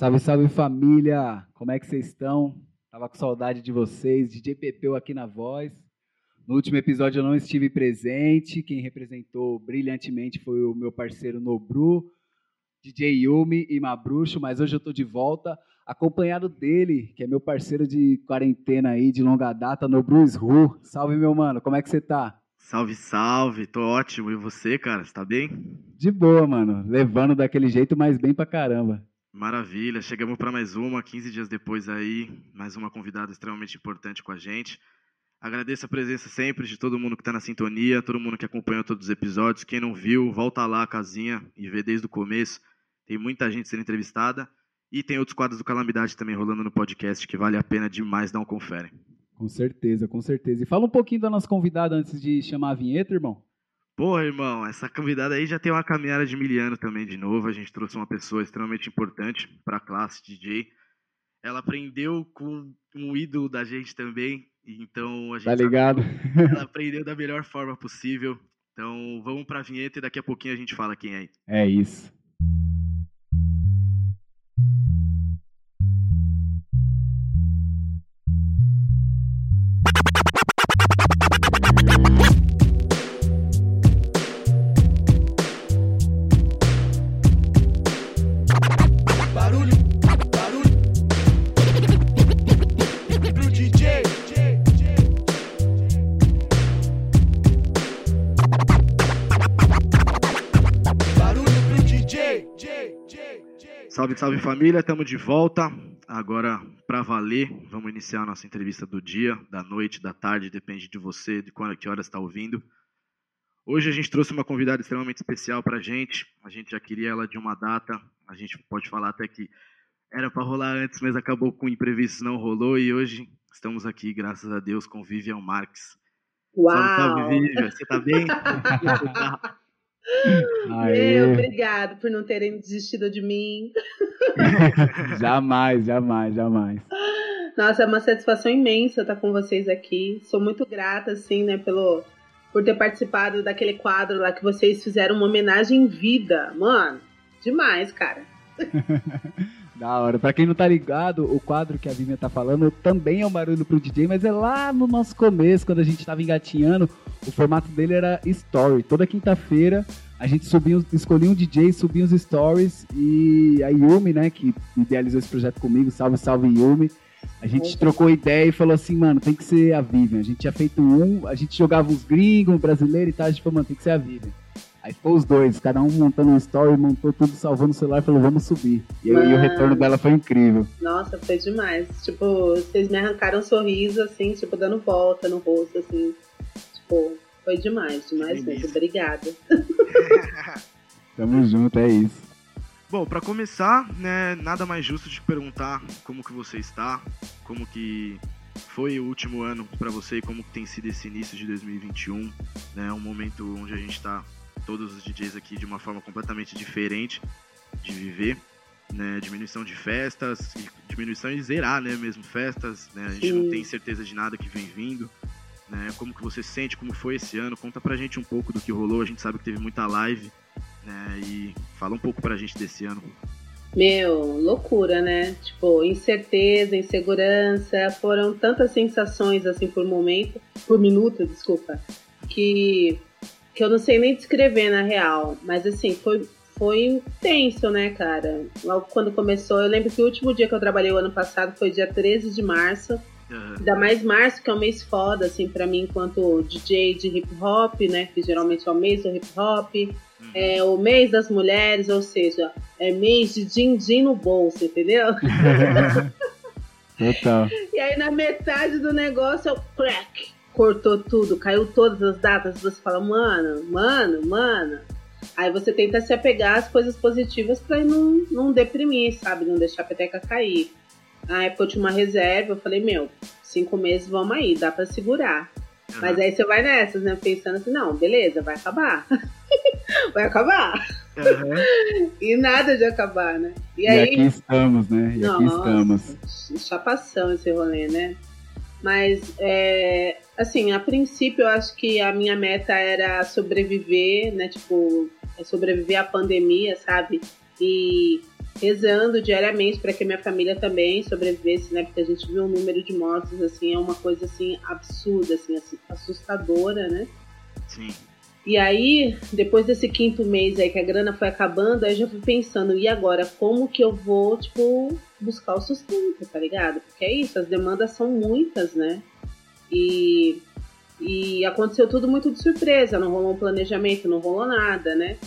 Salve, salve família! Como é que vocês estão? Tava com saudade de vocês, DJ Pepeu aqui na voz. No último episódio eu não estive presente, quem representou brilhantemente foi o meu parceiro Nobru, DJ Yumi e Mabruxo, mas hoje eu estou de volta, acompanhado dele, que é meu parceiro de quarentena aí, de longa data, Nobru Sru. Salve, meu mano, como é que você tá? Salve, salve, tô ótimo. E você, cara, você tá bem? De boa, mano, levando daquele jeito, mas bem pra caramba. Maravilha, chegamos para mais uma, 15 dias depois aí, mais uma convidada extremamente importante com a gente. Agradeço a presença sempre de todo mundo que está na sintonia, todo mundo que acompanhou todos os episódios. Quem não viu, volta lá a casinha e vê desde o começo. Tem muita gente sendo entrevistada e tem outros quadros do Calamidade também rolando no podcast que vale a pena demais dar um confere. Com certeza, com certeza. E fala um pouquinho da nossa convidada antes de chamar a vinheta, irmão. Porra, irmão, essa convidada aí já tem uma caminhada de miliano também de novo. A gente trouxe uma pessoa extremamente importante para a classe DJ. Ela aprendeu com um ídolo da gente também, então a gente Tá ligado? ela aprendeu da melhor forma possível. Então vamos para a vinheta e daqui a pouquinho a gente fala quem é. É isso. Salve, salve família, estamos de volta. Agora para valer, vamos iniciar a nossa entrevista do dia, da noite, da tarde, depende de você, de quando, que horas está ouvindo. Hoje a gente trouxe uma convidada extremamente especial para a gente. A gente já queria ela de uma data. A gente pode falar até que era para rolar antes, mas acabou com imprevisto, não rolou. E hoje estamos aqui, graças a Deus, com Vivian Marques. Salve, salve, Uau! Vivian. Você tá bem? Meu, obrigado por não terem desistido de mim. jamais, jamais, jamais. Nossa, é uma satisfação imensa estar com vocês aqui. Sou muito grata, assim, né, pelo por ter participado daquele quadro lá que vocês fizeram uma homenagem em vida. Mano, demais, cara. Da hora. Pra quem não tá ligado, o quadro que a Vivian tá falando também é um barulho pro DJ, mas é lá no nosso começo, quando a gente tava engatinhando, o formato dele era story. Toda quinta-feira a gente subia, escolhia um DJ, subia os stories e a Yumi, né, que idealizou esse projeto comigo, salve, salve Yumi. A gente trocou ideia e falou assim, mano, tem que ser a Vivian. A gente tinha feito um, a gente jogava os gringos, um brasileiro e tal, a gente falou, mano, tem que ser a Vivian. Aí ficou os dois, cada um montando um story, montou tudo, salvando o celular e falou, vamos subir. E, aí o retorno dela foi incrível. Nossa, foi demais. Tipo, vocês me arrancaram um sorriso, assim, tipo, dando volta no rosto, assim. Tipo, foi demais, demais mesmo. Obrigada. Tamo junto, é isso. Bom, para começar, né, nada mais justo de perguntar como que você está, como que foi o último ano para você e como que tem sido esse início de 2021, né, um momento onde a gente está todos os DJs aqui de uma forma completamente diferente de viver, né, diminuição de festas, diminuição e zerar, né, mesmo festas, né, a gente não Sim. tem certeza de nada que vem vindo, né, como que você sente, como foi esse ano, conta pra gente um pouco do que rolou, a gente sabe que teve muita live, né, e fala um pouco pra gente desse ano. Meu, loucura, né? Tipo, incerteza, insegurança, foram tantas sensações assim por momento, por minuto, desculpa, que que eu não sei nem descrever na real, mas assim, foi foi intenso, né, cara? Logo quando começou, eu lembro que o último dia que eu trabalhei o ano passado foi dia 13 de março. Aham. Ainda mais março, que é um mês foda, assim, pra mim, enquanto DJ de hip hop, né? Que geralmente é o mês do hip hop. Uhum. É o mês das mulheres, ou seja, é mês de din-din no bolso, entendeu? Total. E aí na metade do negócio é o crack. Cortou tudo, caiu todas as datas. Você fala, mano, mano, mano. Aí você tenta se apegar às coisas positivas pra não, não deprimir, sabe? Não deixar a peteca cair. Na época eu tinha uma reserva, eu falei, meu, cinco meses vamos aí, dá pra segurar. Mas aí você vai nessas, né? Pensando assim, não, beleza, vai acabar. vai acabar. Aham. E nada de acabar, né? E E, aí. aqui estamos, né? E aqui estamos. chapação esse rolê, né? Mas, é, assim, a princípio eu acho que a minha meta era sobreviver, né? Tipo, é sobreviver à pandemia, sabe? E rezando diariamente para que minha família também sobrevivesse, né? Porque a gente viu um número de mortos assim, é uma coisa assim absurda, assim, assustadora, né? Sim. E aí, depois desse quinto mês aí que a grana foi acabando, aí eu já fui pensando, e agora, como que eu vou, tipo, buscar o sustento, tá ligado? Porque é isso, as demandas são muitas, né? E, e aconteceu tudo muito de surpresa, não rolou um planejamento, não rolou nada, né?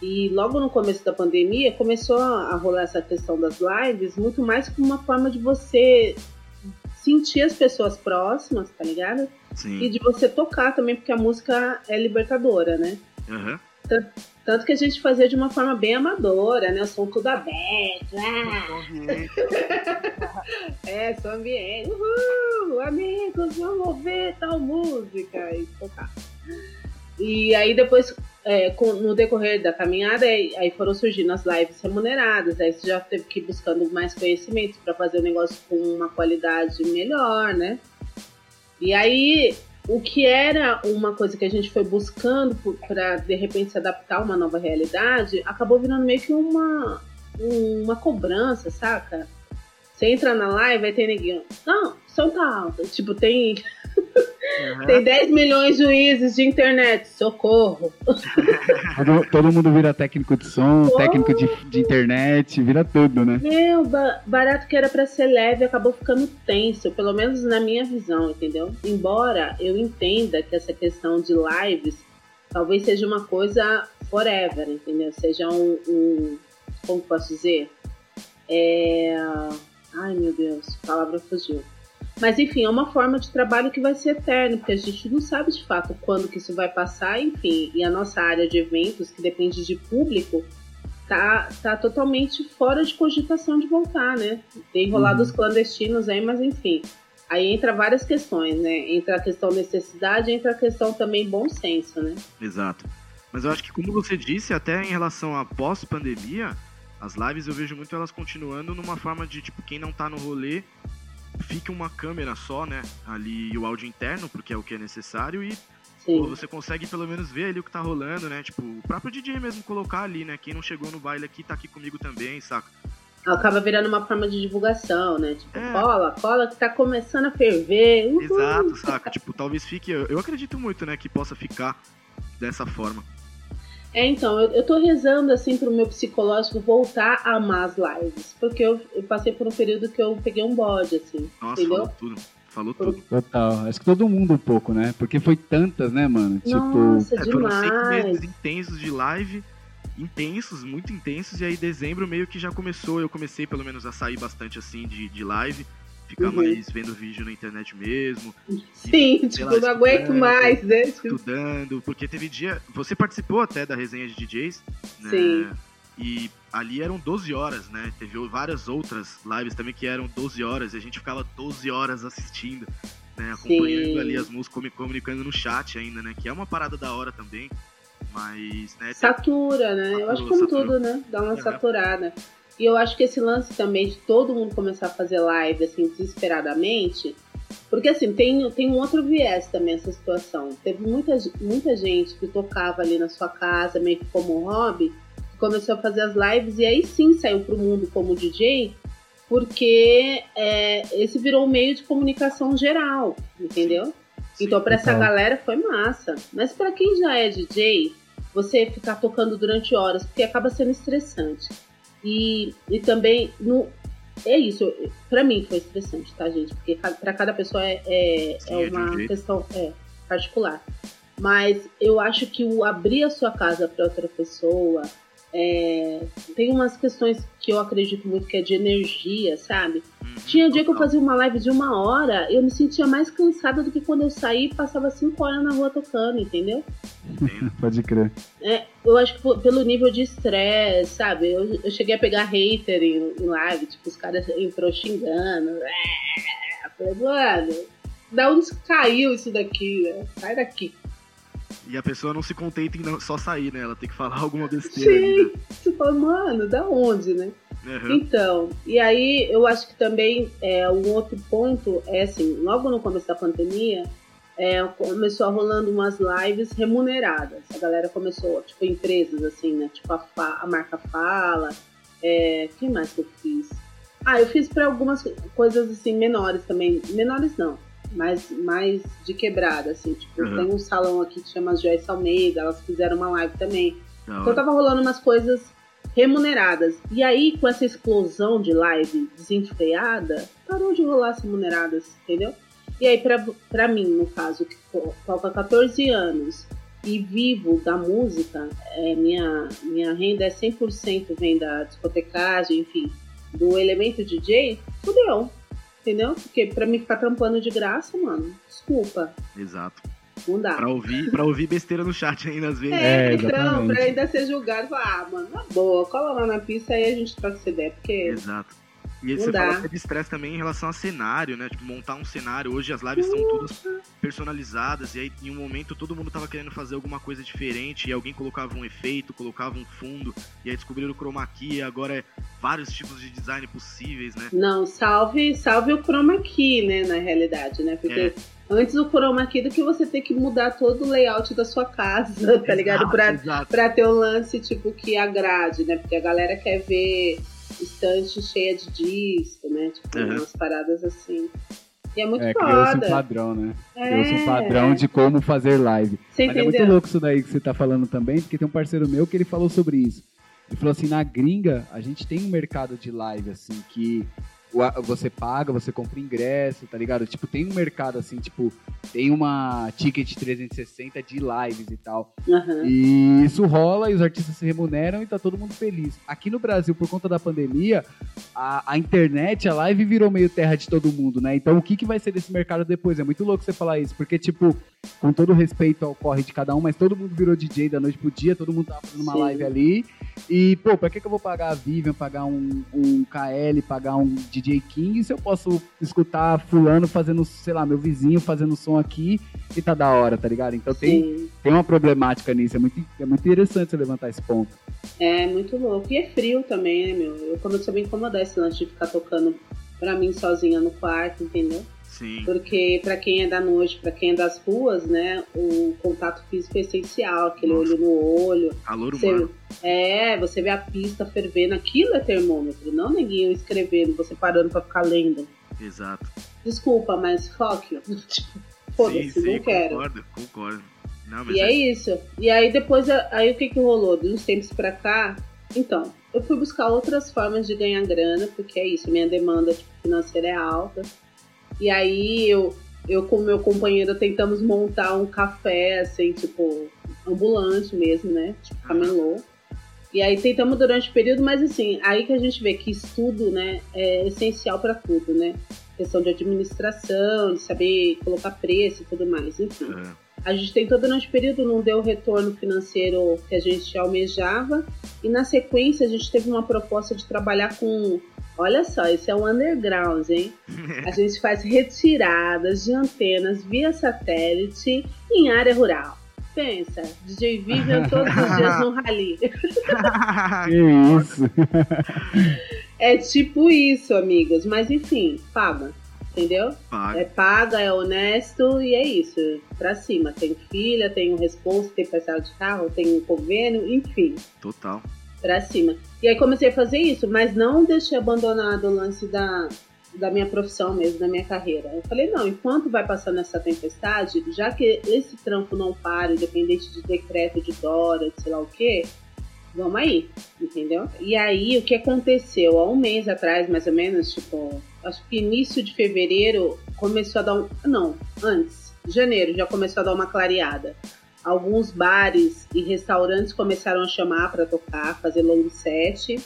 E logo no começo da pandemia começou a rolar essa questão das lives muito mais como uma forma de você sentir as pessoas próximas, tá ligado? Sim. E de você tocar também, porque a música é libertadora, né? Uhum. Tanto, tanto que a gente fazia de uma forma bem amadora, né? O som tudo aberto. Ah! é, som ambiente. Uhul, amigos, vamos ouvir tal música e tocar. E aí depois, é, com, no decorrer da caminhada, aí foram surgindo as lives remuneradas, aí você já teve que ir buscando mais conhecimentos para fazer o negócio com uma qualidade melhor, né? E aí, o que era uma coisa que a gente foi buscando para de repente se adaptar a uma nova realidade, acabou virando meio que uma, uma cobrança, saca? Você entra na live, aí tem neguinho. Não, tá alto. Tipo, tem. Uhum. tem 10 milhões de juízes de internet. Socorro. todo, todo, mundo vira técnico de som, técnico de, de, internet, vira tudo, né? Meu, barato que era pra ser leve acabou ficando tenso, pelo menos na minha visão, entendeu? Embora eu entenda que essa questão de lives talvez seja uma coisa forever, entendeu? Seja um. um como posso dizer? É Ai meu Deus, a palavra fugiu. Mas enfim, é uma forma de trabalho que vai ser eterno, porque a gente não sabe de fato quando que isso vai passar, enfim. E a nossa área de eventos, que depende de público, tá, tá totalmente fora de cogitação de voltar, né? Tem rolado uhum. os clandestinos aí, mas enfim. Aí entra várias questões, né? Entra a questão necessidade, entra a questão também bom senso, né? Exato. Mas eu acho que, como você disse, até em relação à pós-pandemia, as lives eu vejo muito elas continuando numa forma de, tipo, quem não tá no rolê, fica uma câmera só, né? Ali o áudio interno, porque é o que é necessário, e pô, você consegue pelo menos ver ali o que tá rolando, né? Tipo, o próprio DJ mesmo colocar ali, né? Quem não chegou no baile aqui tá aqui comigo também, saca? Acaba virando uma forma de divulgação, né? Tipo, é. cola, cola que tá começando a ferver. Uhul. Exato, saca? tipo, talvez fique. Eu acredito muito, né, que possa ficar dessa forma. É, então, eu, eu tô rezando assim pro meu psicológico voltar a amar as lives. Porque eu, eu passei por um período que eu peguei um bode, assim. Nossa, entendeu? falou tudo. Falou tudo. Total. Acho que todo mundo um pouco, né? Porque foi tantas, né, mano? Nossa, tipo. É, foram seis meses intensos de live. Intensos, muito intensos. E aí, dezembro meio que já começou. Eu comecei, pelo menos, a sair bastante assim de, de live ficar uhum. mais vendo vídeo na internet mesmo. Sim, e, tipo, lá, não aguento mais, né? Estudando, porque teve dia. Você participou até da resenha de DJs, né? Sim. E ali eram 12 horas, né? Teve várias outras lives também que eram 12 horas, e a gente ficava 12 horas assistindo, né? Acompanhando Sim. ali as músicas, comunicando no chat ainda, né? Que é uma parada da hora também. Mas, né? Satura, né? Satura, Eu acho que como satura. tudo, né? Dá uma é. saturada. E eu acho que esse lance também de todo mundo começar a fazer live assim desesperadamente, porque assim, tem, tem um outro viés também essa situação. Teve muita, muita gente que tocava ali na sua casa, meio que como um hobby, que começou a fazer as lives e aí sim saiu pro mundo como DJ, porque é, esse virou um meio de comunicação geral, entendeu? Sim, então para essa galera foi massa. Mas para quem já é DJ, você ficar tocando durante horas, porque acaba sendo estressante. E, e também, no, é isso, para mim foi estressante, tá, gente? Porque para cada pessoa é, é, Sim, é uma questão é, particular. Mas eu acho que o abrir a sua casa para outra pessoa, é, tem umas questões que eu acredito muito que é de energia, sabe? Uhum, Tinha dia que eu fazia uma live de uma hora, eu me sentia mais cansada do que quando eu saí e passava cinco horas na rua tocando, entendeu? Pode crer. É, eu acho que pelo nível de estresse, sabe? Eu, eu, cheguei a pegar hater em, em live, tipo, os caras entrou xingando. É, falei, mano, da onde caiu isso daqui? Né? Sai daqui. E a pessoa não se contenta em só sair, né? Ela tem que falar alguma besteira. Sim, você fala, mano, da onde, né? Uhum. Então, e aí eu acho que também é, um outro ponto é assim, logo no começo da pandemia, é, começou a rolando umas lives remuneradas. A galera começou, tipo, empresas assim, né? Tipo a, a marca Fala, É, que mais que eu fiz? Ah, eu fiz para algumas coisas assim menores também. Menores não, mas mais de quebrada, assim. Tipo, Uhum. tem um salão aqui que chama Joyce Almeida, elas fizeram uma live também. Da Então tava rolando umas coisas remuneradas. E aí, com essa explosão de live desenfreada, parou de rolar as remuneradas, entendeu? E aí, pra, pra mim, no caso, que toca 14 anos e vivo da música, é, minha, minha renda é 100% vem da discotecagem, enfim, do elemento DJ, fudeu. Entendeu? Porque pra mim ficar trampando de graça, mano, desculpa, Exato. não dá. Pra ouvir, pra ouvir besteira no chat ainda às vezes. É, É, então, pra ainda ser julgado, falar, ah, mano, na boa, cola lá na pista aí a gente troca essa ideia, porque Exato. E Não você dá. fala até de estresse também em relação a cenário, né? Tipo, montar um cenário. Hoje as lives são todas personalizadas. E aí, em um momento, todo mundo tava querendo fazer alguma coisa diferente. E alguém colocava um efeito, colocava um fundo. E aí descobriram o chroma key. Agora é vários tipos de design possíveis, né? não, salve, salve o chroma key, né, na realidade, né? Porque É. antes o chroma key do que você ter que mudar todo o layout da sua casa, tá ligado? Exato, Pra, Exato. pra ter um lance, tipo, que agrade, né? Porque a galera quer ver estante cheia de disco, né? Tipo, Uhum. umas paradas assim. E é muito É, criou-se um foda. padrão, né? É, Criou-se um padrão de como fazer live. Você Mas é muito entendeu? louco isso daí que você tá falando também, porque tem um parceiro meu que ele falou sobre isso. Ele falou assim, na gringa, a gente tem um mercado de live, assim, que você paga, você compra ingresso, tá ligado? Tipo, tem um mercado, assim, tipo, tem uma ticket 360 de lives e tal. Aham. E isso rola e os artistas se remuneram e tá todo mundo feliz. Aqui no Brasil, por conta da pandemia, a, a internet, a live virou meio terra de todo mundo, né? Então o que, que vai ser desse mercado depois? É muito louco você falar isso, porque, tipo, com todo respeito ao corre de cada um, mas todo mundo virou DJ da noite pro dia, todo mundo tava fazendo uma Sim. live ali. E, pô, pra que, que eu vou pagar a Vivian, pagar um, um KL, pagar um DJ King, se eu posso escutar fulano fazendo, sei lá, meu vizinho fazendo som aqui e tá da hora, tá ligado? Então tem, Sim. tem uma problemática nisso. É muito, é muito interessante você levantar esse ponto. É muito louco. E é frio também, né, meu? Eu comecei a me incomodar esse lance de ficar tocando pra mim sozinha no quarto, entendeu? Sim. Porque pra quem é da noite, pra quem é das ruas, né, o contato físico é essencial, aquele Nossa. olho no olho. Calor Você, humano. é, você vê a pista fervendo, aquilo é termômetro, não ninguém escrevendo, você parando pra ficar lendo. Exato. Desculpa, mas fuck you. Tipo, Foda-se, não quero. concordo, concordo. Não, E é isso. E aí depois, aí o que que rolou? De uns tempos pra cá, então, eu fui buscar outras formas de ganhar grana, porque é isso, minha demanda tipo, financeira é alta. E aí eu, eu com meu companheiro tentamos montar um café, assim, tipo, ambulante mesmo, né? Tipo, camelô. E aí tentamos durante o período, mas assim, aí que a gente vê que estudo, né, é essencial pra tudo, né? Questão de administração, de saber colocar preço e tudo mais, enfim. É, A gente tentou durante o período, não deu o retorno financeiro que a gente almejava. E na sequência a gente teve uma proposta de trabalhar com. Olha só, esse é um underground, hein? A gente faz retiradas de antenas via satélite em área rural. Pensa, DJ Vivian todos os dias no rally. Que isso? É tipo isso, amigos. Mas enfim, paga. Entendeu? Paga. É paga, é honesto e é isso. Pra cima. Tem filha, tem um responsa, tem parcela de carro, tem um convênio, enfim. Total. Pra cima. E aí comecei a fazer isso, mas não deixei abandonado o lance da, da minha profissão mesmo, da minha carreira. Eu falei, não, enquanto vai passando essa tempestade, já que esse trampo não para, independente de decreto de Dora, de sei lá o quê, vamos aí, entendeu? E aí, o que aconteceu? Há um mês atrás, mais ou menos, tipo, acho que início de fevereiro, começou a dar um. Não, antes, janeiro já começou a dar uma clareada. Alguns bares e restaurantes começaram a chamar para tocar, fazer long set.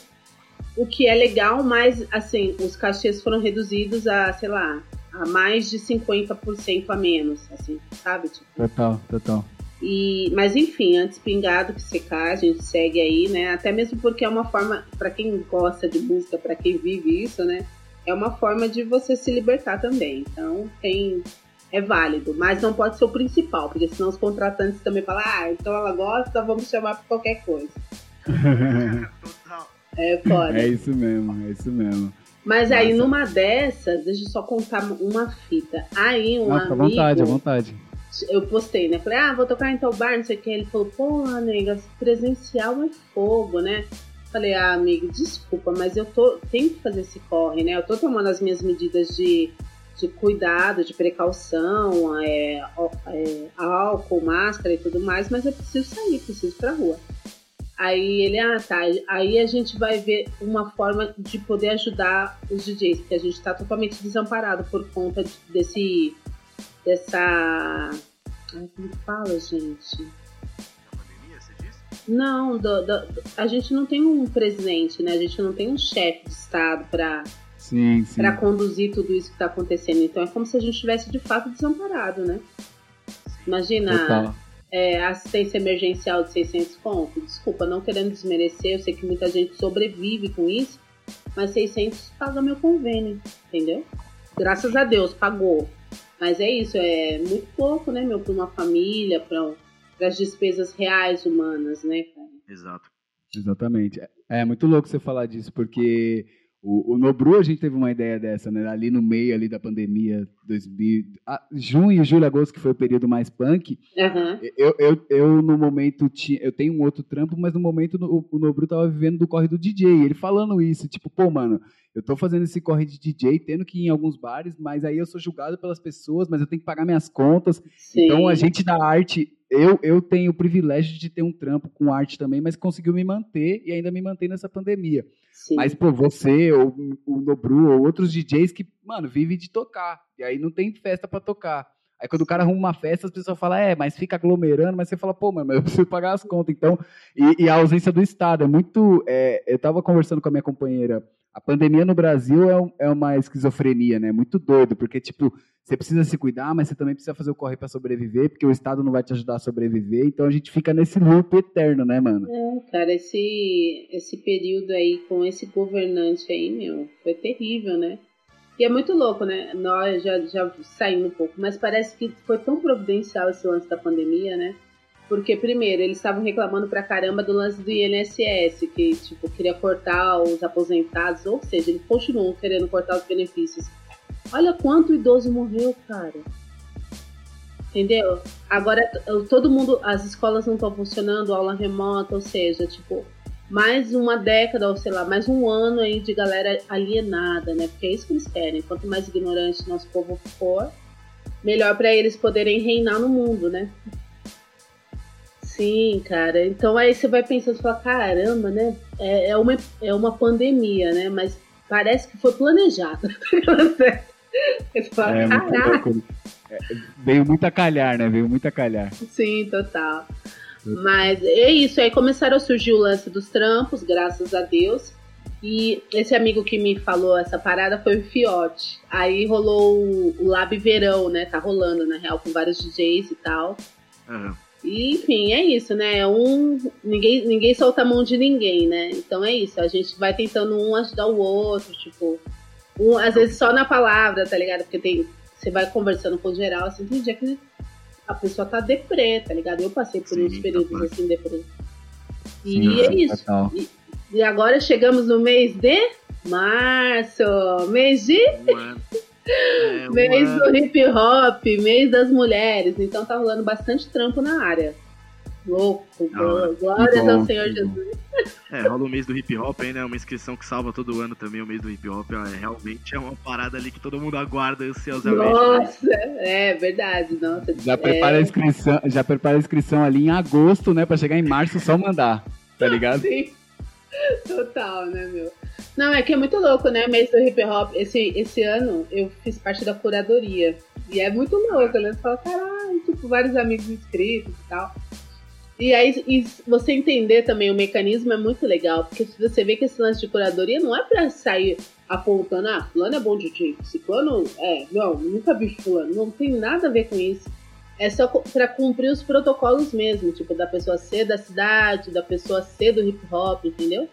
O que é legal, mas assim, os cachês foram reduzidos a, sei lá, a mais de 50% a menos, assim, sabe? Tipo, Total, total. e, mas enfim, antes pingado que secar, a gente segue aí, né? Até mesmo porque é uma forma, para quem gosta de música, para quem vive isso, né? É uma forma de você se libertar também. Então tem é válido, mas não pode ser o principal, porque senão os contratantes também falam, ah, então ela gosta, vamos chamar por qualquer coisa. Total. É foda. É isso mesmo, é isso mesmo. Mas aí Massa. numa dessas, deixa eu só contar uma fita. Aí um Não, fica à amigo, vontade, à vontade. eu postei, né? Falei, ah, vou tocar em tal bar, não sei o que. Ele falou, porra, nega, presencial é fogo, né? Falei, ah, amigo, desculpa, mas eu tô, tenho que fazer esse corre, né? Eu tô tomando as minhas medidas de, de cuidado, de precaução, é, é, álcool, máscara e tudo mais, mas eu preciso sair, preciso ir pra rua. Aí ele, ah, tá. Aí a gente vai ver uma forma de poder ajudar os DJs, porque a gente tá totalmente desamparado por conta desse. dessa. Ai, como fala, gente? Não, do, do, a gente não tem um presidente, né? A gente não tem um chefe de Estado para para conduzir tudo isso que está acontecendo. Então é como se a gente estivesse de fato desamparado, né? Imagina é, assistência emergencial de 600 pontos. Desculpa, não querendo desmerecer, eu sei que muita gente sobrevive com isso, mas 600 paga meu convênio, entendeu? Graças a Deus, pagou. Mas é isso, é muito pouco, né, meu, para uma família, para as despesas reais humanas, né, cara? Exato. Exatamente. É, é muito louco você falar disso, porque o, o, Nobru, a gente teve uma ideia dessa, né? Ali no meio ali da pandemia, 2000, ah, junho, julho, agosto, que foi o período mais punk. Uhum. Eu, eu, eu, no momento, tinha, eu tenho um outro trampo, mas no momento o, o Nobru tava vivendo do corre do DJ. Ele falando isso, tipo, pô, mano, eu tô fazendo esse corre de DJ, tendo que ir em alguns bares, mas aí eu sou julgado pelas pessoas, mas eu tenho que pagar minhas contas. Sim. Então a gente da arte, eu, eu tenho o privilégio de ter um trampo com arte também, mas conseguiu me manter e ainda me manter nessa pandemia. Mas, pô, você, ou o Nobru, ou outros DJs que, mano, vivem de tocar. E aí não tem festa para tocar. Aí quando o cara arruma uma festa, as pessoas falam, é, mas fica aglomerando, mas você fala, pô, mano, eu preciso pagar as contas. Então, e, e a ausência do Estado é muito. É, eu tava conversando com a minha companheira a pandemia no Brasil é, é uma esquizofrenia, né? Muito doido, porque, tipo, você precisa se cuidar, mas você também precisa fazer o corre para sobreviver, porque o Estado não vai te ajudar a sobreviver, então a gente fica nesse loop eterno, né, mano? É, cara, esse, esse período aí com esse governante aí, meu, foi terrível, né? E é muito louco, né? Nós já, já saímos um pouco, mas parece que foi tão providencial esse lance da pandemia, né? Porque, primeiro, eles estavam reclamando pra caramba do lance do INSS, que, tipo, queria cortar os aposentados, ou seja, eles continuam querendo cortar os benefícios. Olha quanto idoso morreu, cara. Entendeu? Agora, todo mundo, as escolas não estão funcionando, aula remota, ou seja, tipo, mais uma década, ou sei lá, mais um ano aí de galera alienada, né? Porque é isso que eles querem. Quanto mais ignorante nosso povo for, melhor para eles poderem reinar no mundo, né? Sim, cara. Então aí você vai pensando, você fala, caramba, né? É, é, uma, é uma pandemia, né? Mas parece que foi planejado. você fala, é, caraca. É, veio muito a calhar, né? Veio muito a calhar. Sim, total. Mas é isso, aí começaram a surgir o lance dos trampos, graças a Deus. E esse amigo que me falou essa parada foi o Fiote. Aí rolou o, o Lab Verão, né? Tá rolando, na real, com vários DJs e tal. Uhum. E, enfim, é isso, né? Um, ninguém, ninguém solta a mão de ninguém, né? Então é isso, a gente vai tentando um ajudar o outro, tipo, um, às vezes só na palavra, tá ligado? Porque tem, você vai conversando com o geral, assim, tem dia que a pessoa tá deprê, tá ligado? Eu passei por Sim, uns períodos tá assim, deprê. E Sim, é isso. E, e, agora chegamos no mês de março, mês de. É, mês do hip hop, mês das mulheres. Então tá rolando bastante trampo na área. Louco, ah, glórias ao Senhor Jesus. É, rola o mês do hip hop aí, né? Uma inscrição que salva todo ano também, o mês do hip hop. É, realmente é uma parada ali que todo mundo aguarda ansiosamente. Nossa, é verdade. Nossa, já, prepara a inscrição, já prepara a inscrição ali em agosto, né? Pra chegar em março só mandar, tá ligado? Sim. Total, né, meu? Não, é que é muito louco, né? Mês do hip hop. Esse, esse ano eu fiz parte da curadoria. E é muito louco, né? Você fala, caralho, tipo, vários amigos inscritos e tal. E aí, e você entender também o mecanismo é muito legal, porque você vê que esse lance de curadoria não é pra sair apontando, ah, fulano é bom de tipo, ciclano é, não, nunca vi fulano, não tem nada a ver com isso. É só para cumprir os protocolos mesmo, tipo, da pessoa ser da cidade, da pessoa ser do hip hop, entendeu?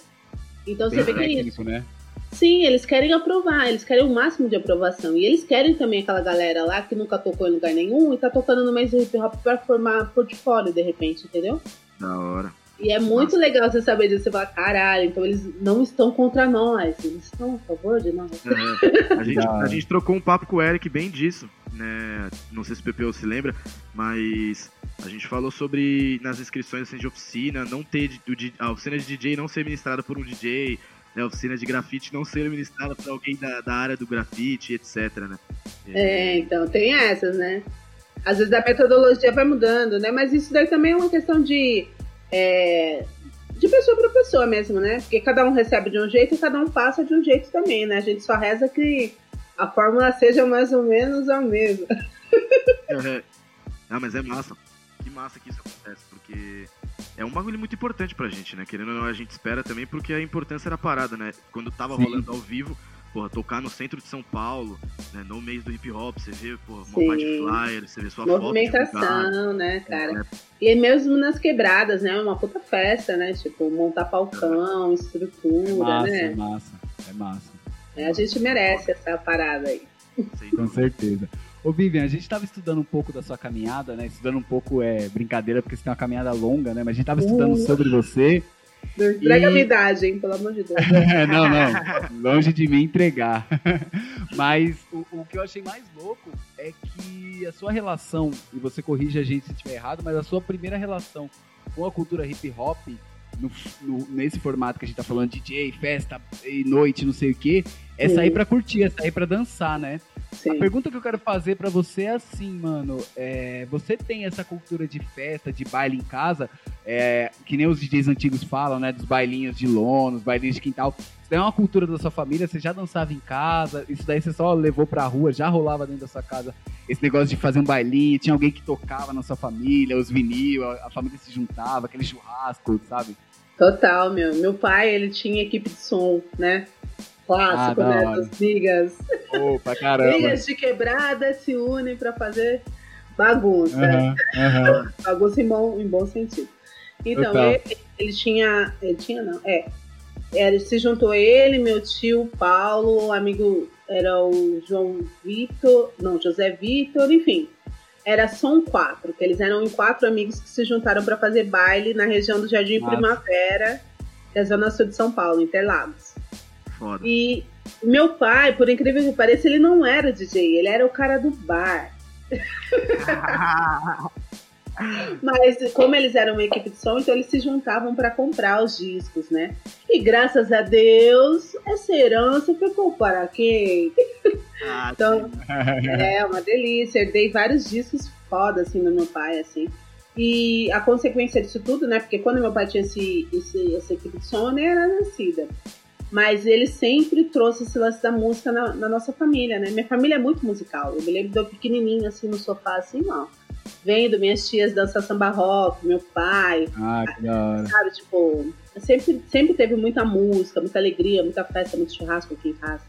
Então Bem você vê que é isso. Né? Sim, eles querem aprovar, eles querem o máximo de aprovação. E eles querem também aquela galera lá que nunca tocou em lugar nenhum e tá tocando no mês do hip hop pra formar portfólio de repente, entendeu? Da hora. E é muito legal você saber disso. Você fala, caralho, então eles não estão contra nós, eles estão a favor de nós. É, a, gente, a gente trocou um papo com o Eric bem disso, né? Não sei se o PPO se lembra, mas a gente falou sobre nas inscrições assim, de oficina, não ter a oficina de DJ não ser ministrada por um DJ, né? oficina de grafite não ser ministrada por alguém da, da área do grafite, etc, né? É, então tem essas, né? Às vezes a metodologia vai mudando, né? Mas isso daí também é uma questão de. é, de pessoa para pessoa mesmo, né? Porque cada um recebe de um jeito e cada um passa de um jeito também, né? A gente só reza que a fórmula seja mais ou menos a mesma. É. Ah, mas é massa. Que massa que isso acontece, porque é um bagulho muito importante pra gente, né? Querendo ou não, a gente espera também porque a importância da parada, né? Quando tava Sim. rolando ao vivo, porra, tocar no centro de São Paulo, né? No mês do hip hop, você vê, porra, uma de flyer, você vê sua foto. divulgada. Movimentação, né, cara? É, E mesmo nas quebradas, né? Uma puta festa, né? Tipo, montar palcão, É estrutura, massa, é né? massa, é massa. É, a gente merece essa parada aí. Com certeza. Ô Vivian, a gente tava estudando um pouco da sua caminhada, né? Estudando um pouco é brincadeira, porque você tem uma caminhada longa, né? Mas a gente tava estudando Uh. sobre você. Não entrega E- a minha idade, hein? Pelo amor de Deus. não, não. Longe de me entregar. Mas o, o que eu achei mais louco é que a sua relação, e você corrige a gente se estiver errado, mas a sua primeira relação com a cultura hip hop, no- no- nesse formato que a gente tá falando, DJ, festa e noite, não sei o quê, é Sim. sair pra curtir, é sair pra dançar, né? A Sim. pergunta que eu quero fazer pra você é assim, mano. é, você tem essa cultura de festa, de baile em casa, é, que nem os DJs antigos falam, né? Dos bailinhos de lona, os bailinhos de quintal. Isso é uma cultura da sua família? Você já dançava em casa? Isso daí você só levou pra rua? Já rolava dentro da sua casa esse negócio de fazer um bailinho? Tinha alguém que tocava na sua família, os vinil, a, a família se juntava, aquele churrasco, sabe? Total, meu. Meu pai, ele tinha equipe de som, né? Clássico, Ah, né? hora. Das brigas. Opa, caramba. Brigas de quebrada se unem pra fazer bagunça. Aham, aham. Bagunça em bom, em bom sentido. Então, ele, ele tinha. Ele tinha, não. É. Era, se juntou ele, meu tio Paulo, o amigo era o João Vitor, não, José Vitor, enfim. Era Som quatro, que eles eram em quatro amigos que se juntaram para fazer baile na região do Jardim Massa. Primavera, da Zona Sul de São Paulo, Interlagos. Foda. E meu pai, por incrível que pareça, ele não era DJ, ele era o cara do bar. Mas como eles eram uma equipe de som, então eles se juntavam para comprar os discos, né? E graças a Deus, essa herança ficou para quem? Ah, Então, é uma delícia. Herdei vários discos foda, assim, do meu pai, assim. E a consequência disso tudo, né? Porque quando meu pai tinha esse, esse, essa equipe de som, eu nem era nascida. Mas ele sempre trouxe esse lance da música na, na nossa família, né? Minha família é muito musical. Eu me lembro de eu pequenininho, assim, no sofá, assim, ó. Vendo minhas tias dançar samba rock, meu pai, Ah, que da hora. sabe? Tipo, sempre, sempre teve muita música, muita alegria, muita festa, muito churrasco aqui em casa.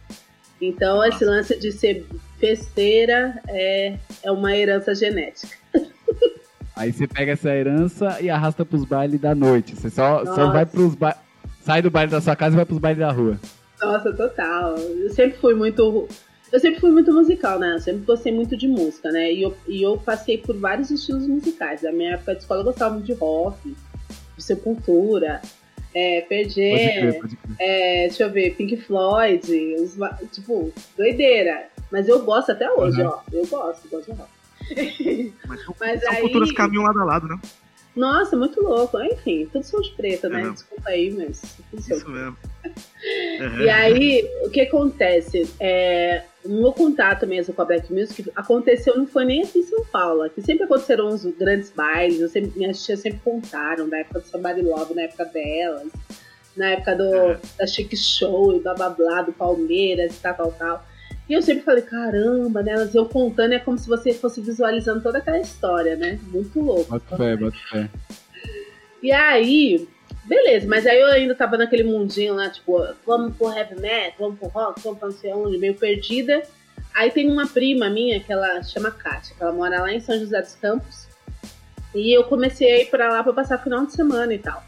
Então, esse lance de ser festeira é, é uma herança genética. Aí você pega essa herança e arrasta pros bailes da noite. Você só, só Nossa. vai pros ba... Sai do baile da sua casa e vai pros bailes da rua. Nossa, total. Eu sempre fui muito. Eu sempre fui muito musical, né? Eu sempre gostei muito de música, né? E eu, e eu passei por vários estilos musicais. Na minha época de escola eu gostava muito de rock, de sepultura, é, Pode PG, crer, pode crer. é, deixa eu ver, Pink Floyd, os tipo, doideira. Mas eu gosto até hoje, Uhum. ó. Eu gosto, gosto de rock. Mas são, Mas são aí- culturas que caminham lado a lado, né? Nossa, muito louco. Enfim, tudo são de preta, né? Uhum. Desculpa aí, mas Isso mesmo. E aí, o que acontece? É, o meu contato mesmo com a Black Music aconteceu, não foi nem aqui em São Paulo. Aqui sempre aconteceram uns grandes bailes, eu sempre, minhas tias sempre contaram, da época do Somebody Love, na época delas, na época do, Uhum. da Chic Show, e blá blá blá, do Palmeiras e tal, tal, tal. E eu sempre falei, caramba, né? Elas eu contando, é como se você fosse visualizando toda aquela história, né? Muito louco. Bota fé, bota fé. E aí, beleza, mas aí eu ainda tava naquele mundinho lá, tipo, vamos pro heavy metal, vamos pro rock, vamos pra não sei onde, meio perdida. Aí tem uma prima minha que ela chama Kátia, que ela mora lá em São José dos Campos. E eu comecei a ir pra lá pra passar final de semana e tal.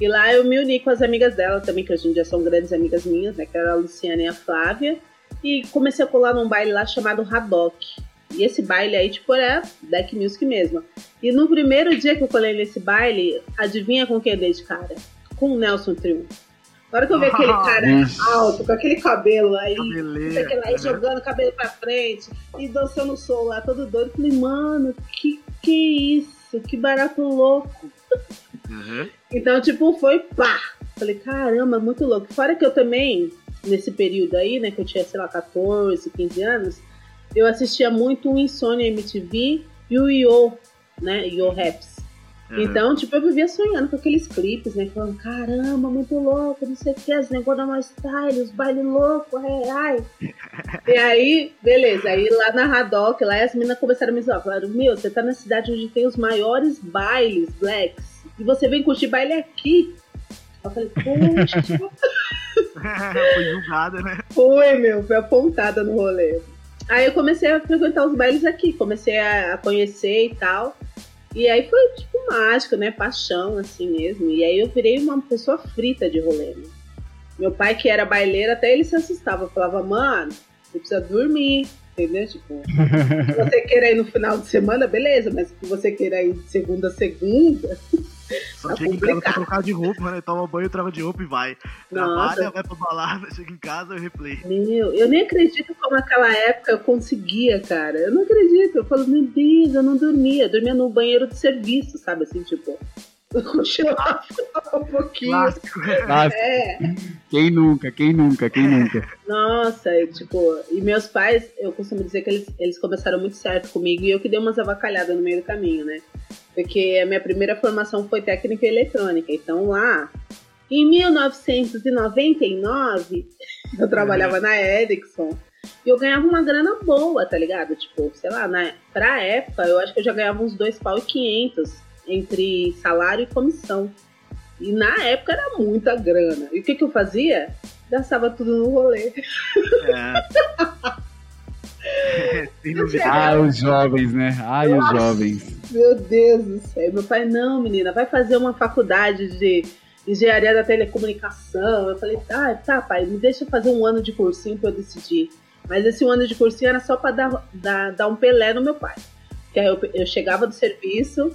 E lá eu me uni com as amigas dela também, que hoje em dia são grandes amigas minhas, né? Que era a Luciana e a Flávia. E comecei a colar num baile lá chamado Haddock. E esse baile aí, tipo, era deck music mesmo. E no primeiro dia que eu colei nesse baile, adivinha com quem eu dei de cara? Com o Nelson Triunfo. Na hora que eu vi aquele cara alto, com aquele cabelo aí, que lá, aí jogando o cabelo pra frente e dançando o som lá, todo doido, eu falei, mano, que que é isso? Que barato louco. Uhum. Então, tipo, foi pá. Falei, caramba, muito louco. Fora que eu também, nesse período aí, né, que eu tinha, sei lá, 14, 15 anos, eu assistia muito o Insônia MTV e o Yo, né, Yo Raps. Uhum. Então, tipo, eu vivia sonhando com aqueles clipes, né? Falando, caramba, muito louco, não sei o que, os negócios da mais style, os bailes loucos, ai, ai. e aí, beleza, aí lá na Haddock, lá as meninas começaram a me zoar. Falaram, meu, você tá na cidade onde tem os maiores bailes blacks, e você vem curtir baile aqui. Eu falei, poxa, Foi julgada, né? foi, meu, foi apontada no rolê. Aí eu comecei a frequentar os bailes aqui, comecei a conhecer e tal. E aí foi, tipo, mágico, né? Paixão, assim mesmo. E aí eu virei uma pessoa frita de rolê. né? Meu pai, que era baileiro, até ele se assustava. Falava, mano, você precisa dormir, entendeu? Tipo, se você queira ir no final de semana, beleza. Mas se você queira ir de segunda a segunda, Só Tá chega em casa pra trocar de roupa, né? Toma banho, troca de roupa e vai. Nossa. Trabalha, vai pra balada, chega em casa e replay. Meu, eu nem acredito como naquela época eu conseguia, cara. Eu não acredito. Eu falo, meu Deus, eu não dormia. Eu dormia no banheiro de serviço, sabe? Assim, tipo, eu continuava um pouquinho. Clássico. É, quem nunca, quem nunca, quem nunca. nossa, e, tipo, e meus pais, eu costumo dizer que eles, eles começaram muito certo comigo e eu que dei umas avacalhadas no meio do caminho, né? Porque a minha primeira formação foi técnica eletrônica, então lá, em 1999, eu trabalhava na Ericsson e eu ganhava uma grana boa, tá ligado? Tipo, sei lá, na, pra época, eu acho que eu já ganhava uns dois pau e quinhentos entre salário e comissão. E na época era muita grana. E o que, que eu fazia? Gastava tudo no rolê. É. Ah, os jovens, né? Ai, os jovens. Meu Deus do céu. Meu pai, não, menina, vai fazer uma faculdade de engenharia da telecomunicação. Eu falei, ah, tá, pai, me deixa fazer um ano de cursinho pra eu decidir. Mas esse ano de cursinho era só pra dar, dar, dar um pelé no meu pai. Que aí eu, eu chegava do serviço,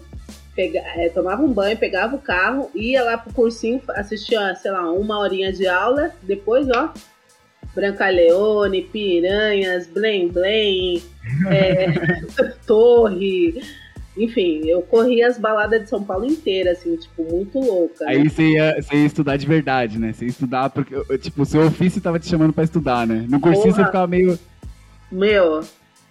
pega, eh, tomava um banho, pegava o carro, ia lá pro cursinho, assistia, sei lá, uma horinha de aula, depois, ó, Brancaleone, Piranhas, Blém Blém, é, Torre, enfim, eu corri as baladas de São Paulo inteira, assim, tipo, muito louca. Aí você ia, você ia estudar de verdade, né? Você ia estudar porque, tipo, o seu ofício tava te chamando pra estudar, né? No cursinho Porra. você ficava meio. Meu,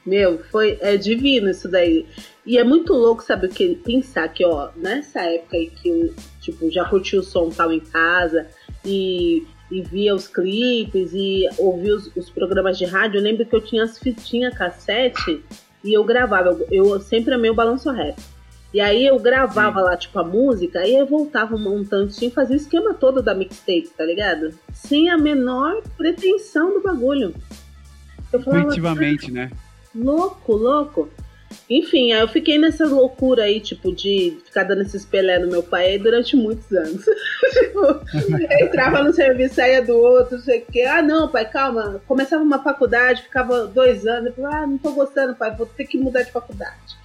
meu, foi é divino isso daí. E é muito louco, sabe, o que pensar que, ó, nessa época aí que eu, tipo, já curti o som tal em casa e, e via os clipes e ouvia os, os programas de rádio, eu lembro que eu tinha as fitinhas cassete e eu gravava. Eu, eu sempre amei o balanço rap. E aí eu gravava lá, tipo, a música, aí eu voltava montando, tinha que fazer o esquema todo da mixtape, tá ligado? Sem a menor pretensão do bagulho. Eu falava, Intuitivamente, né? Louco, louco. Enfim, aí eu fiquei nessa loucura aí, tipo, de ficar dando esses pelé no meu pai durante muitos anos. tipo, eu entrava no serviço, saía do outro, não sei o quê. Ah, não, pai, calma. Começava uma faculdade, ficava dois anos. Falava, ah, não tô gostando, pai, vou ter que mudar de faculdade.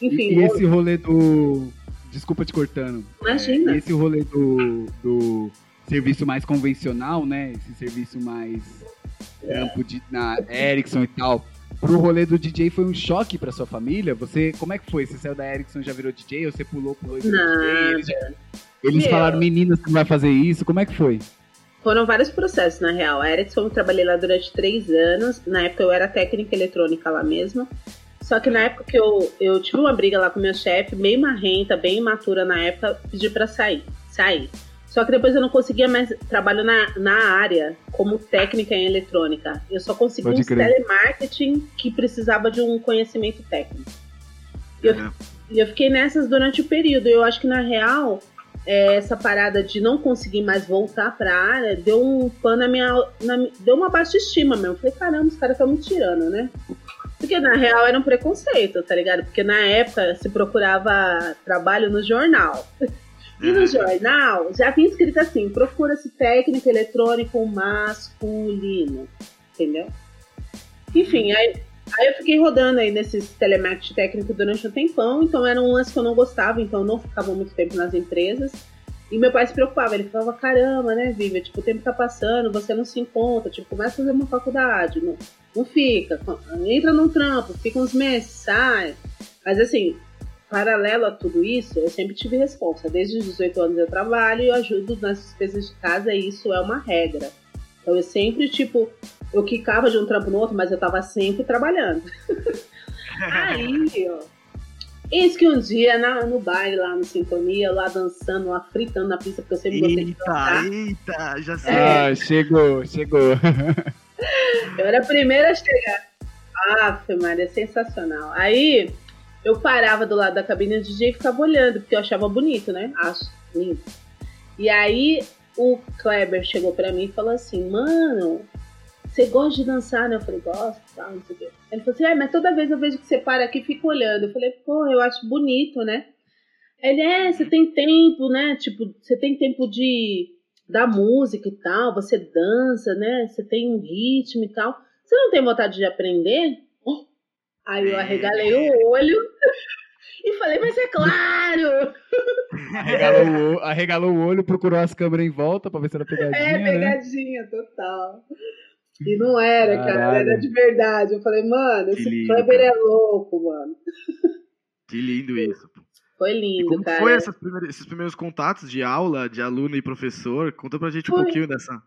Enfim, E, e esse rolê do. Desculpa te cortando. Imagina. É, e esse rolê do, do serviço mais convencional, né? Esse serviço mais trampo de, na Ericsson e tal. Pro rolê do DJ foi um choque pra sua família? Você, como é que foi? Você saiu da Ericsson e já virou DJ? Ou você pulou, pulou e virou DJ? Eles, já- eles falaram, menina, você não vai fazer isso? Como é que foi? Foram vários processos, na real. A Ericsson eu trabalhei lá durante três anos. Na época eu era técnica eletrônica lá mesmo. Só que na época que eu, eu tive uma briga lá com meu chefe, meio marrenta, bem imatura na época, pedi pra sair. Sair. Só que depois eu não conseguia mais trabalho na, na área como técnica em eletrônica. Eu só consegui Pode um crer. telemarketing que precisava de um conhecimento técnico. E eu, É. eu fiquei nessas durante o período. Eu acho que na real, é, essa parada de não conseguir mais voltar pra área deu um pano na minha. na deu uma baixa estima mesmo. Eu falei, caramba, os caras estão me tirando, né? Porque na real era um preconceito, tá ligado? Porque na época se procurava trabalho no jornal. E no jornal já vinha escrito assim: procura-se técnico eletrônico masculino. Entendeu? Enfim, aí Aí eu fiquei rodando aí nesses telemarketing técnico durante um tempão, então era um lance que eu não gostava, então eu não ficava muito tempo nas empresas. E meu pai se preocupava, ele falava, caramba, né, Viva, tipo, o tempo tá passando, você não se encontra, tipo, começa a fazer uma faculdade, não, não fica, entra num trampo, fica uns meses, sai. Mas assim, paralelo a tudo isso, eu sempre tive resposta. Desde os 18 anos eu trabalho e eu ajudo nas despesas de casa e isso é uma regra. Então eu sempre, tipo, eu quicava de um trampo no outro, mas eu tava sempre trabalhando. Aí, ó. Eis que um dia, na, no baile lá no Sintonia, lá dançando, lá fritando na pista, porque eu sempre gostei de dançar. Eita, já sei. Ah, chegou, chegou. Eu era a primeira a chegar. Ah, Maria, sensacional. Aí eu parava do lado da cabine do DJ e ficava olhando, porque eu achava bonito, né? Acho lindo. E aí o Kleber chegou pra mim e falou assim, mano, você gosta de dançar, né? Eu falei, gosto, tal, não sei o quê. Ele falou assim, é, mas toda vez eu vejo que você para aqui e fica olhando. Eu falei, pô, eu acho bonito, né? Ele, é, você tem tempo, né? Tipo, você tem tempo de da música e tal, você dança, né? Você tem um ritmo e tal. Você não tem vontade de aprender? Aí eu arregalei o olho e falei, mas é claro! Arregalou o, arregalou o olho, procurou as câmeras em volta pra ver se era pegadinha, É, né? pegadinha, total. E não era, cara, Caralho. era de verdade. Eu falei, mano, Que esse lindo, Kleber cara. é louco, mano. Que lindo isso. pô. Foi E lindo, como cara. foi essas primeiras- esses primeiros contatos de aula, de aluno e professor? Conta pra gente um Foi. pouquinho dessa.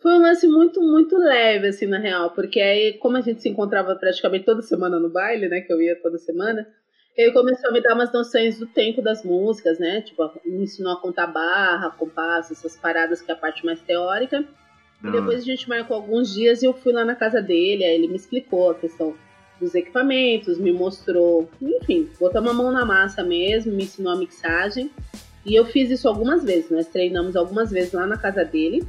Foi um lance muito, muito leve, assim, na real, porque aí, como a gente se encontrava praticamente toda semana no baile, né, que eu ia toda semana, ele começou a me dar umas noções do tempo das músicas, né, tipo, me ensinou a contar barra, compasso, essas paradas que é a parte mais teórica, Da e depois a gente marcou alguns dias e eu fui lá na casa dele, aí ele me explicou a questão dos equipamentos, me mostrou, enfim, botou uma mão na massa mesmo, me ensinou a mixagem, e eu fiz isso algumas vezes, nós treinamos algumas vezes lá na casa dele,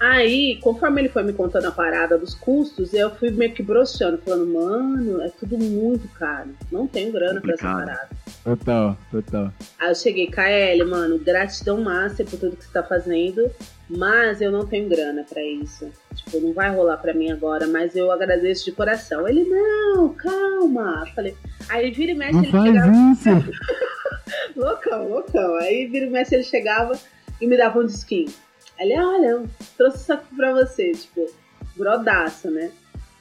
Aí, conforme ele foi me contando a parada dos custos, eu fui meio que broxando, falando, mano, é tudo muito caro. Não tenho grana pra essa Complicado. parada. Total, total. Aí eu cheguei, KL, mano, gratidão master por tudo que você tá fazendo, mas eu não tenho grana pra isso. Tipo, não vai rolar pra mim agora, mas eu agradeço de coração. Ele, não, calma. Falei, aí vira e mexe, Não ele faz chegava. isso! Loucão, loucão. Aí vira e mexe, ele chegava e me dava um disquinho. Aí Ele, olha, eu trouxe isso aqui pra você, tipo, brodaço, né?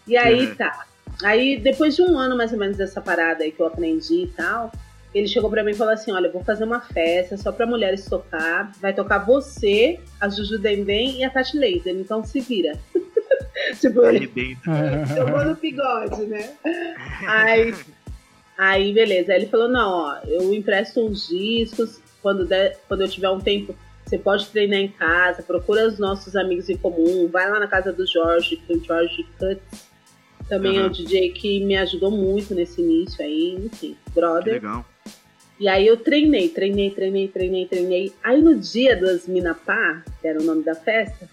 E aí Uhum. tá. Aí, depois de um ano mais ou menos dessa parada aí que eu aprendi e tal, ele chegou pra mim e falou assim: Olha, eu vou fazer uma festa só pra mulheres tocar. Vai tocar você, a Juju Dendem e a Tati Laser. Então se vira. tipo, ele Arrebenta. jogou no bigode, né? Aí, aí, beleza. Aí ele falou: não, ó, eu empresto uns discos. Quando, der, quando eu tiver um tempo, você pode treinar em casa, procura os nossos amigos em comum, vai lá na casa do Jorge, que o Jorge Cuts também é Aham. um DJ que me ajudou muito nesse início aí, enfim, Que brother. legal. E aí eu treinei, treinei, treinei, treinei, treinei. Aí no dia das Minapá, que era o nome da festa,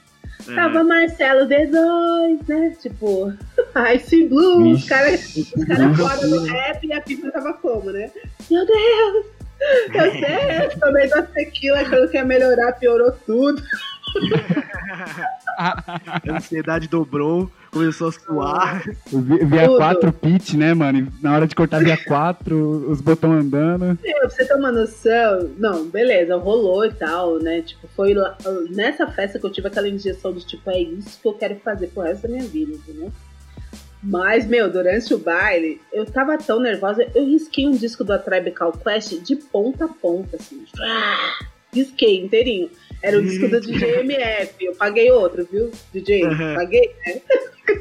É, Tava Marcelo D2, né? Tipo, Ice Blue, os caras os cara fora do rap e a pipa tava como, né? Meu Deus! Eu sei, tomei duas tequila achando que ia melhorar, piorou tudo. a ansiedade dobrou, começou a suar. Eu vi- Via Tudo. 4 pitch, né, mano? Na hora de cortar via 4, os botões andando. Meu, pra você ter uma noção, não, beleza, rolou e tal, né? Tipo, foi lá- nessa festa que eu tive aquela injeção de tipo, é isso que eu quero fazer pro resto da minha vida, entendeu? Mas, meu, durante o baile, eu tava tão nervosa, eu risquei um disco do Tribe Called Quest de ponta a ponta, assim. Ah, Risquei inteirinho. Era o disco do DJ MF. Eu paguei outro, viu, DJ? Uhum. Paguei, né?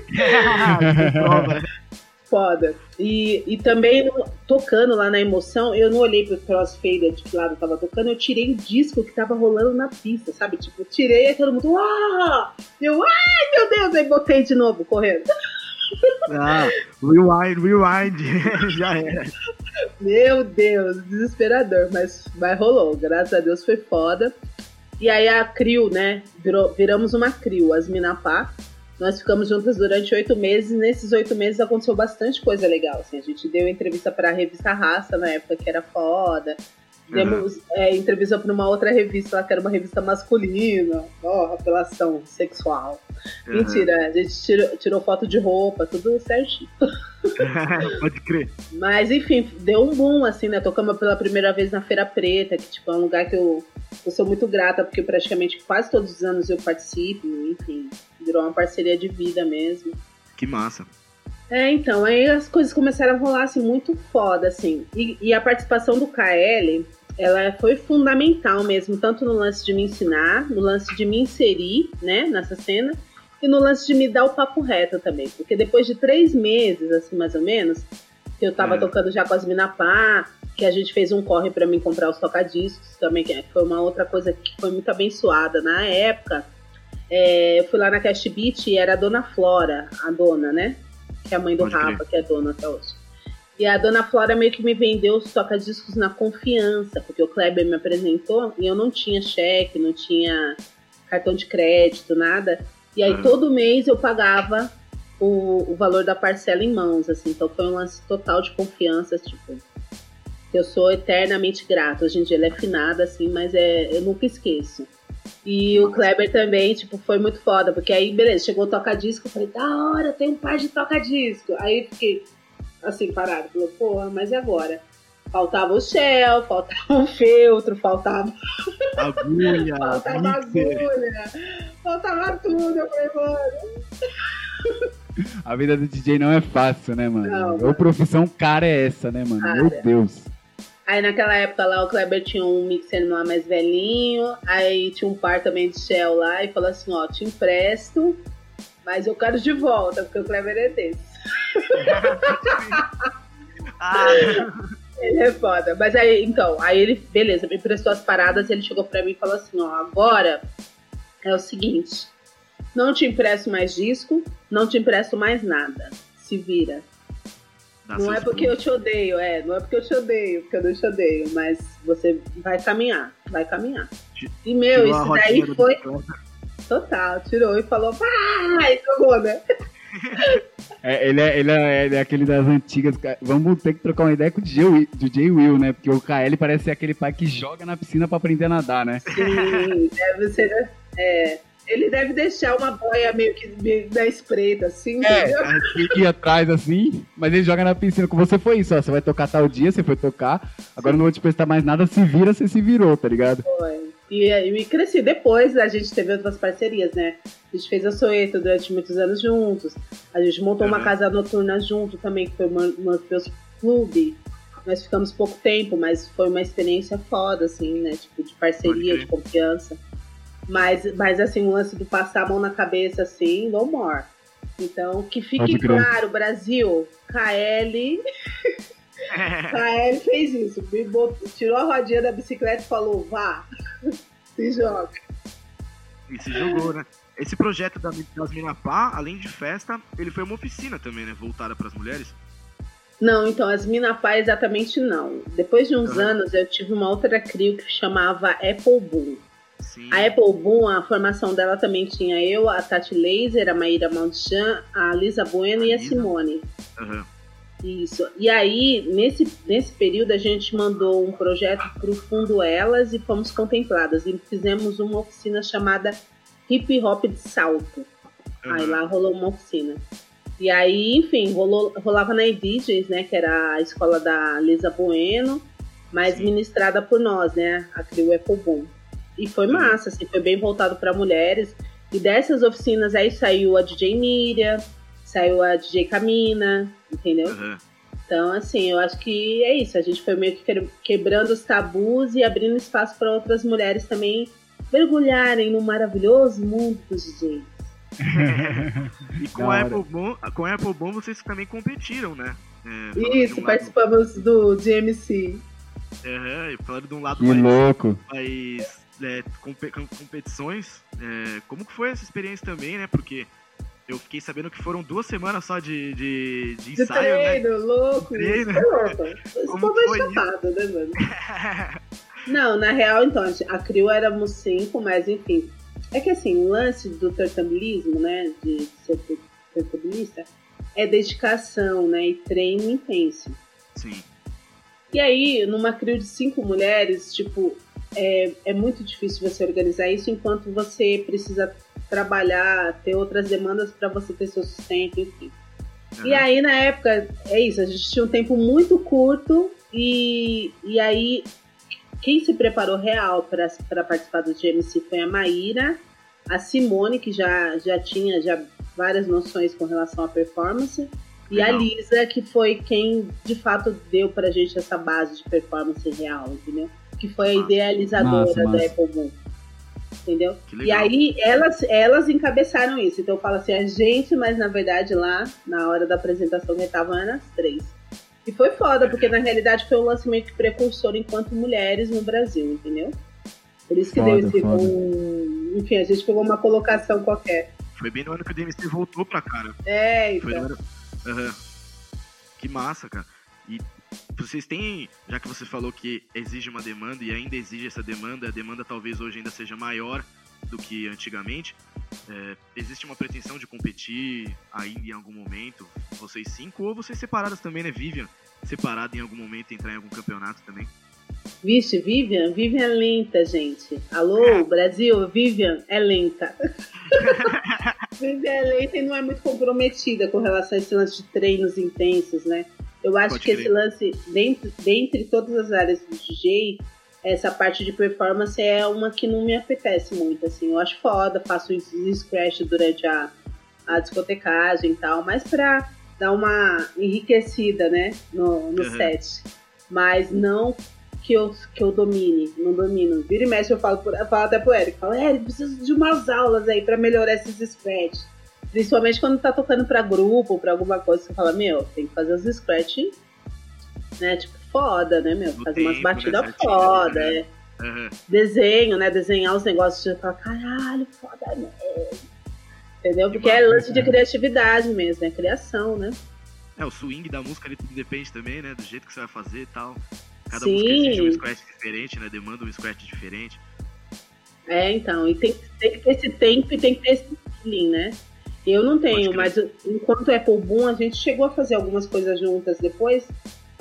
Foda. E, e também tocando lá na emoção, eu não olhei pro crossfader de que lado tava tocando, eu tirei o disco que tava rolando na pista, sabe? Tipo, tirei e todo mundo, ah! Eu, ai meu Deus! Aí botei de novo, correndo. Ah, rewind, rewind. Já era. Meu Deus, desesperador, mas, mas rolou. Graças a Deus foi foda. E aí a Crio, né? Virou, viramos uma Crio, as Minapá. Nós ficamos juntas durante oito meses. Nesses oito meses aconteceu bastante coisa legal. Assim. A gente deu entrevista pra revista Raça na época, que era foda. Demos, é, entrevistou para uma outra revista lá, que era uma revista masculina. Ó, apelação sexual. Uhum. Mentira, a gente tirou, tirou foto de roupa, tudo certinho. Pode crer. Mas enfim, deu um boom, assim, né? Tocamos pela primeira vez na Feira Preta, que tipo, é um lugar que eu, eu sou muito grata, porque praticamente quase todos os anos eu participo, enfim, virou uma parceria de vida mesmo. Que massa. É, então, aí as coisas começaram a rolar assim, muito foda, assim. E, e a participação do KL, ela foi fundamental mesmo, tanto no lance de me ensinar, no lance de me inserir, né, nessa cena, e no lance de me dar o papo reto também. Porque depois de três meses, assim, mais ou menos, que eu tava É. tocando já com as Minapá, que a gente fez um corre pra mim comprar os tocadiscos também, que foi uma outra coisa que foi muito abençoada na época. É, eu fui lá na Cash Beat e era a Dona Flora, a dona, né? Que é a mãe do Pode crer. Rafa, que é dona até hoje. E a Dona Flora meio que me vendeu os toca-discos na confiança, porque o Kleber me apresentou e eu não tinha cheque, não tinha cartão de crédito, nada. E aí Uhum. todo mês eu pagava o, o valor da parcela em mãos, assim. Então foi um lance total de confiança, tipo. Eu sou eternamente grata. Hoje em dia ele é finada, assim, mas é, eu nunca esqueço. E o Kleber também, tipo, foi muito foda, porque aí, beleza, chegou o toca-disco, eu falei, da hora, tem um par de toca-disco. Aí fiquei assim, parado, falou, porra, mas e agora? Faltava o Shell, faltava o feltro, faltava, Agulha, faltava agulha, faltava tudo. Eu falei, mano, A vida do DJ não é fácil, né, mano? Não, Ou profissão cara é essa, né, mano? Cara. Meu Deus. Aí naquela época lá o Kleber tinha um mixer lá mais velhinho, aí tinha um par também de Shell lá e falou assim, ó, te empresto, mas eu quero de volta, porque o Kleber é desse. Ah, Ele é foda. Mas aí, então, aí ele, beleza, me emprestou as paradas, ele chegou pra mim e falou assim, ó, agora é o seguinte, não te empresto mais disco, não te empresto mais nada. Se vira. Dá não é porque eu te odeio, é, não é porque eu te odeio, porque eu não te odeio, mas você vai caminhar, vai caminhar. E meu, tirou isso daí foi total, tirou e falou, vai, jogou, né? É, ele, é, ele, é, ele é aquele das antigas. Vamos ter que trocar uma ideia com o DJ Will, DJ Will, né? Porque o KL parece ser aquele pai que joga na piscina pra aprender a nadar, né? Sim, deve ser, é, ele deve deixar uma boia meio que meio da espreita, assim? É, ir atrás assim, mas ele joga na piscina. Com você foi isso, ó. Você vai tocar tal dia, você foi tocar. Agora não vou te prestar mais nada, se vira, você se virou, tá ligado? Foi. E, e cresci. Depois a gente teve outras parcerias, né? A gente fez a Soeto durante muitos anos juntos. A gente montou uma Uhum. casa noturna junto também, que foi o Mor- Morpheus Clube. Nós ficamos pouco tempo, mas foi uma experiência foda, assim, né? Tipo, de parceria, Pode de confiança. Mas, mas assim, o lance do passar a mão na cabeça, assim, no more. Então, que fique claro, Brasil, KL Ellie fez isso, tirou a rodinha da bicicleta e falou, vá, se joga. E se jogou, né? Esse projeto da, das Minapá, além de festa, ele foi uma oficina também, né? Voltada pras mulheres. Não, então, as Minapá exatamente não. Depois de uns Ah. anos, eu tive uma outra crio que chamava Apple Boom. Sim. A Apple Boom, a formação dela também tinha eu, a Tati Laser, a Maíra Malchan, a Lisa Bueno e a. Simone. Aham. Isso. E aí, nesse, nesse período, a gente mandou um projeto para o Fundo Elas e fomos contempladas. E fizemos uma oficina chamada Hip Hop de Salto. Aí aham. lá rolou uma oficina. E aí, enfim, rolou, rolava na EDJs, né? Que era a escola da Lisa Bueno, mas Sim. ministrada por nós, né? A Crio Apple Boom. E foi Uhum. massa, assim, foi bem voltado para mulheres. E dessas oficinas aí saiu a DJ Miriam, saiu a DJ Camina, entendeu? aham. Então, assim, eu acho que é isso. A gente foi meio que que- quebrando os tabus e abrindo espaço para outras mulheres também mergulharem no maravilhoso mundo dos DJs. E com a. Apple Bom, com a Apple Bom vocês também competiram, né? É, Isso, um lado- participamos do DMC. Aham, e falando de um lado Que mais, louco. mais é, compe- com- competições, é, como que foi essa experiência também, né? Porque eu fiquei sabendo que foram duas semanas só de, de, de De ensaio, né? treino, louco. Treino. Isso Como foi chapado, né, mano? Não, na real, então, a Crio éramos cinco, mas enfim. É que assim, o lance do tortabilismo, né? De ser tortabilista, é dedicação, né? E treino intenso. Sim. E aí, numa crew de cinco mulheres, tipo, é, é muito difícil você organizar isso enquanto você precisa trabalhar, ter outras demandas para você ter seu sustento, enfim. Uhum. E aí, na época, é isso, a gente tinha um tempo muito curto e, e aí quem se preparou real para participar do GMC foi a Maíra, a Simone, que já, já tinha já várias noções com relação à performance, e Legal. a Lisa, que foi quem de fato deu pra gente essa base de performance real, entendeu? Que foi a idealizadora massa, massa. da Apple Boom. Entendeu? E aí elas, elas encabeçaram isso. Então eu falo assim, a gente, mas na verdade lá, na hora da apresentação, estavam as três. E foi foda, porque na realidade foi um lance meio que precursor enquanto mulheres no Brasil, entendeu? Por isso que foda, deu esse um... Enfim, a gente pegou uma colocação qualquer. Foi bem no ano que o DMC voltou pra cara. É, então. Foi no... Uhum. Que massa, cara. E vocês têm, já que você falou que exige uma demanda e ainda exige essa demanda, a demanda talvez hoje ainda seja maior do que antigamente. É, existe uma pretensão de competir ainda em algum momento, vocês cinco, ou vocês separadas também, né? Vivian, separada em algum momento, entrar em algum campeonato também? Vixe, Vivian, Vivian é lenta, gente. Alô, é. Brasil, Vivian é lenta. Vivian é lenta e não é muito comprometida com relação a esse lance de treinos intensos, né? Eu acho Pode que crer. esse lance, dentre, dentre todas as áreas do DJ, essa parte de performance é uma que não me apetece muito, assim. Eu acho foda, faço isso scratch durante a, a discotecagem e tal, mas pra dar uma enriquecida, né, no, no uhum. set. Mas não que eu, que eu domine, não domino. Vira e mexe, eu falo, eu falo até pro Eric, falo, Eric, preciso de umas aulas aí pra melhorar esses scratch. Principalmente quando tá tocando pra grupo, pra alguma coisa, você fala, meu, tem que fazer os scratch, né, tipo, foda, né, meu? Fazer umas batidas né, foda, né? é. Uhum. Desenho, né? Desenhar os negócios de falar, caralho, foda mesmo. Entendeu? Porque é lance de criatividade mesmo, é criação, né? É, o swing da música ali tudo depende também, né? Do jeito que você vai fazer e tal. Cada Sim. música exige um scratch diferente, né? Demanda um scratch diferente. É, então, e tem, tem que ter esse tempo e tem que ter esse feeling, né? Eu não tenho, mas enquanto Apple Boom, a gente chegou a fazer algumas coisas juntas depois,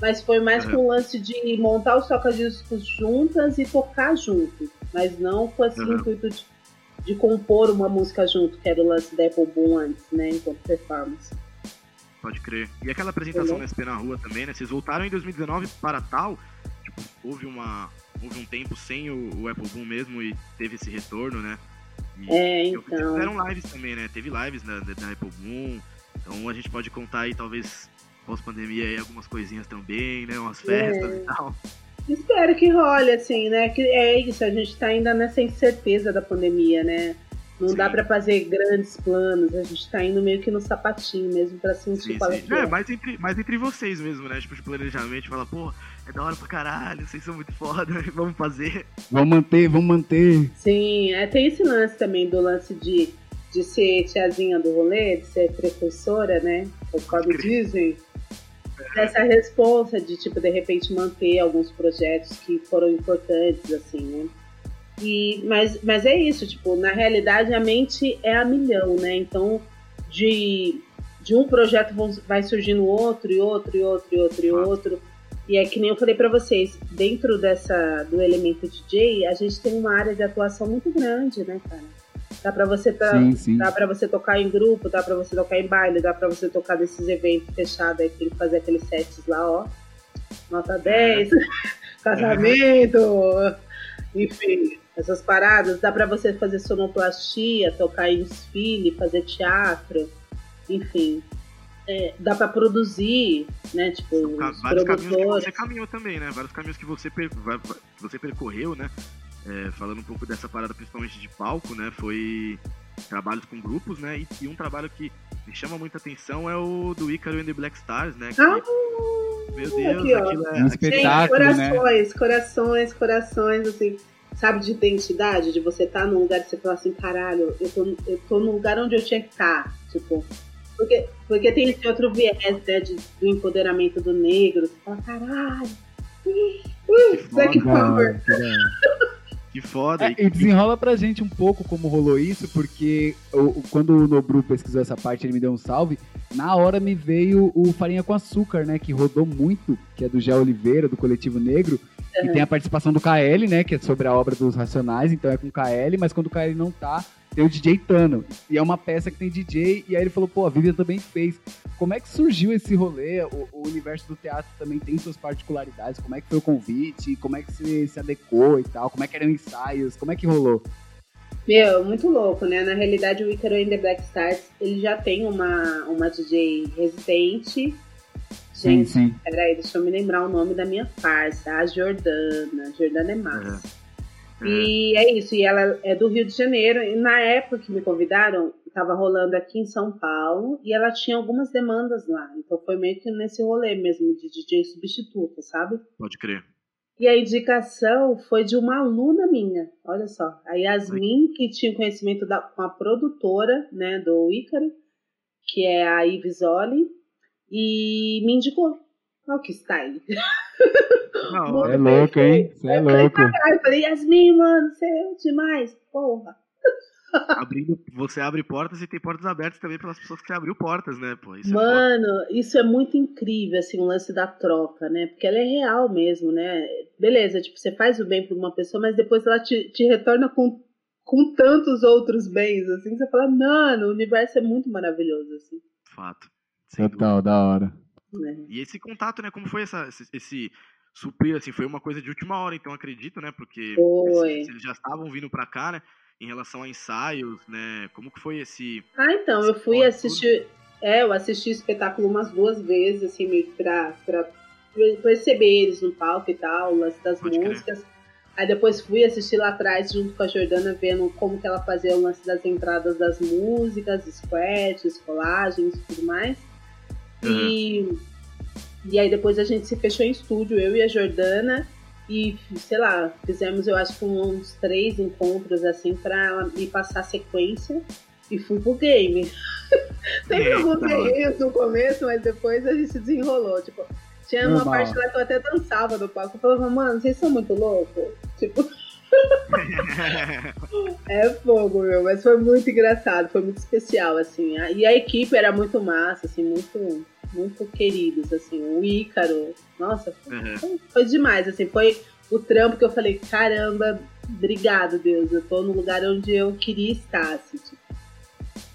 mas foi mais uhum. com o lance de montar os toca-discos juntas e tocar junto, mas não com esse uhum. intuito de, de, compor uma música junto, que era o lance da Apple Boom antes, né, enquanto performance. Pode crer. E aquela apresentação na SP na rua também, né? Vocês voltaram em 2019 para tal, tipo, houve uma houve um tempo sem o, o Apple Boom mesmo e teve esse retorno, né? É, então. Fizeram lives também, né? Teve lives na, na Apple Boom. Então a gente pode contar aí, talvez, pós-pandemia, aí algumas coisinhas também, né? Umas festas é. e tal. Espero que role, assim, né? Que é isso, a gente tá ainda nessa incerteza da pandemia, né? Não sim. dá para fazer grandes planos, a gente tá indo meio que no sapatinho mesmo pra sentir sim, qual sim. é. É, mais entre, mais entre vocês mesmo, né? Tipo, de planejamento, fala, pô, é da hora pra caralho, vocês são muito foda, vamos fazer. Vamos manter, vamos manter. Sim, é, tem esse lance também do lance de, de ser tiazinha do rolê, de ser precursora, né? Conforme dizem. Essa responsa de, tipo, de repente manter alguns projetos que foram importantes, assim, né? E, mas, mas é isso, tipo, na realidade a mente é a milhão, né? Então, de, de um projeto vai surgindo outro, e outro, e outro, e outro, e outro. E é que nem eu falei para vocês, dentro dessa do elemento DJ, a gente tem uma área de atuação muito grande, né, cara? Dá para você pra, sim, sim. dá para você tocar em grupo, dá para você tocar em baile, dá para você tocar nesses eventos fechados aí tem que fazer aqueles sets lá, ó. Nota 10, casamento, enfim, essas paradas, dá para você fazer sonoplastia, tocar em desfile, fazer teatro, enfim é, dá para produzir, né? Tipo, vários caminhos que você caminhou também, né? Vários caminhos que você, per... que você percorreu, né? É, falando um pouco dessa parada, principalmente de palco, né? Foi trabalhos com grupos, né? E, e, um trabalho que me chama muita atenção é o do Icaro and the Black Stars, né? Que, ah, meu Deus, aqui, aquilo é um espetáculo, Gente, corações, né? corações, corações, assim, sabe, de identidade, de você estar tá num lugar e você falar assim, caralho, eu tô, eu tô no lugar onde eu tinha que estar, tá. tipo, porque, porque tem esse outro viés, né, de, do empoderamento do negro. Você fala, caralho. Black Power. Que foda. É, e desenrola pra gente um pouco como rolou isso, porque o, quando o Nobru pesquisou essa parte, ele me deu um salve. Na hora me veio o Farinha com Açúcar, né? Que rodou muito, que é do Gé Oliveira, do Coletivo Negro. E tem a participação do KL, né? Que é sobre a obra dos Racionais, então é com o KL, mas quando o KL não tá, tem o DJ Tano. E é uma peça que tem DJ, e aí ele falou, pô, a Vivian também fez. Como é que surgiu esse rolê? O, o, universo do teatro também tem suas particularidades. Como é que foi o convite? Como é que se, se adequou e tal? Como é que eram ensaios? Como é que rolou? Meu, muito louco, né? Na realidade, o Icaro in the Black Stars, ele já tem uma, uma DJ residente. Gente, sim, sim. peraí, deixa eu me lembrar o nome da minha farsa, a Jordana. Jordana é massa. É. E é isso, e ela é do Rio de Janeiro. E na época que me convidaram, estava rolando aqui em São Paulo e ela tinha algumas demandas lá. Então foi meio que nesse rolê mesmo de DJ substituta, sabe? Pode crer. E a indicação foi de uma aluna minha, olha só. A Yasmin, que tinha conhecimento da, com a produtora né, do Ícaro, que é a Ivisoli, e me indicou. Olha que style. Não, é louco, hein? Você é louco. Eu falei, Yasmin, mano, você é demais, porra. Abrindo, você abre portas e tem portas abertas também pelas pessoas que você abriu portas, né? Pô, isso é Mano, é isso é muito incrível, assim, o lance da troca, né? Porque ela é real mesmo, né? Beleza, tipo, você faz o bem pra uma pessoa, mas depois ela te, te retorna com, com tantos outros bens, assim, você fala, mano, o universo é muito maravilhoso, assim. Fato. Total, da hora. É. E esse contato, né? Como foi essa, esse, esse suprir, assim, foi uma coisa de última hora, então acredito, né? Porque eles, eles já estavam vindo para cá, né? Em relação a ensaios, né? Como que foi esse. Ah, então, esse eu fui assistir. Tudo? É, eu assisti o espetáculo umas duas vezes, assim, meio que pra, pra perceber eles no palco e tal, o lance das Pode músicas. Crer. Aí depois fui assistir lá atrás junto com a Jordana, vendo como que ela fazia o lance das entradas das músicas, scratches, colagens e tudo mais. Uhum. E e aí depois a gente se fechou em estúdio, eu e a Jordana, e sei lá, fizemos eu acho que uns três encontros assim para ela me passar a sequência e fui pro game. Teve alguns erros no começo, mas depois a gente desenrolou. Tipo, tinha uma parte lá que eu até dançava no palco. Eu falava, mano, vocês são muito loucos? Tipo. é fogo, meu, mas foi muito engraçado, foi muito especial, assim. E a equipe era muito massa, assim, muito muito queridos, assim, o Ícaro, nossa, uhum. foi, foi, demais, assim, foi o trampo que eu falei, caramba, obrigado, Deus, eu tô no lugar onde eu queria estar, assim, tipo.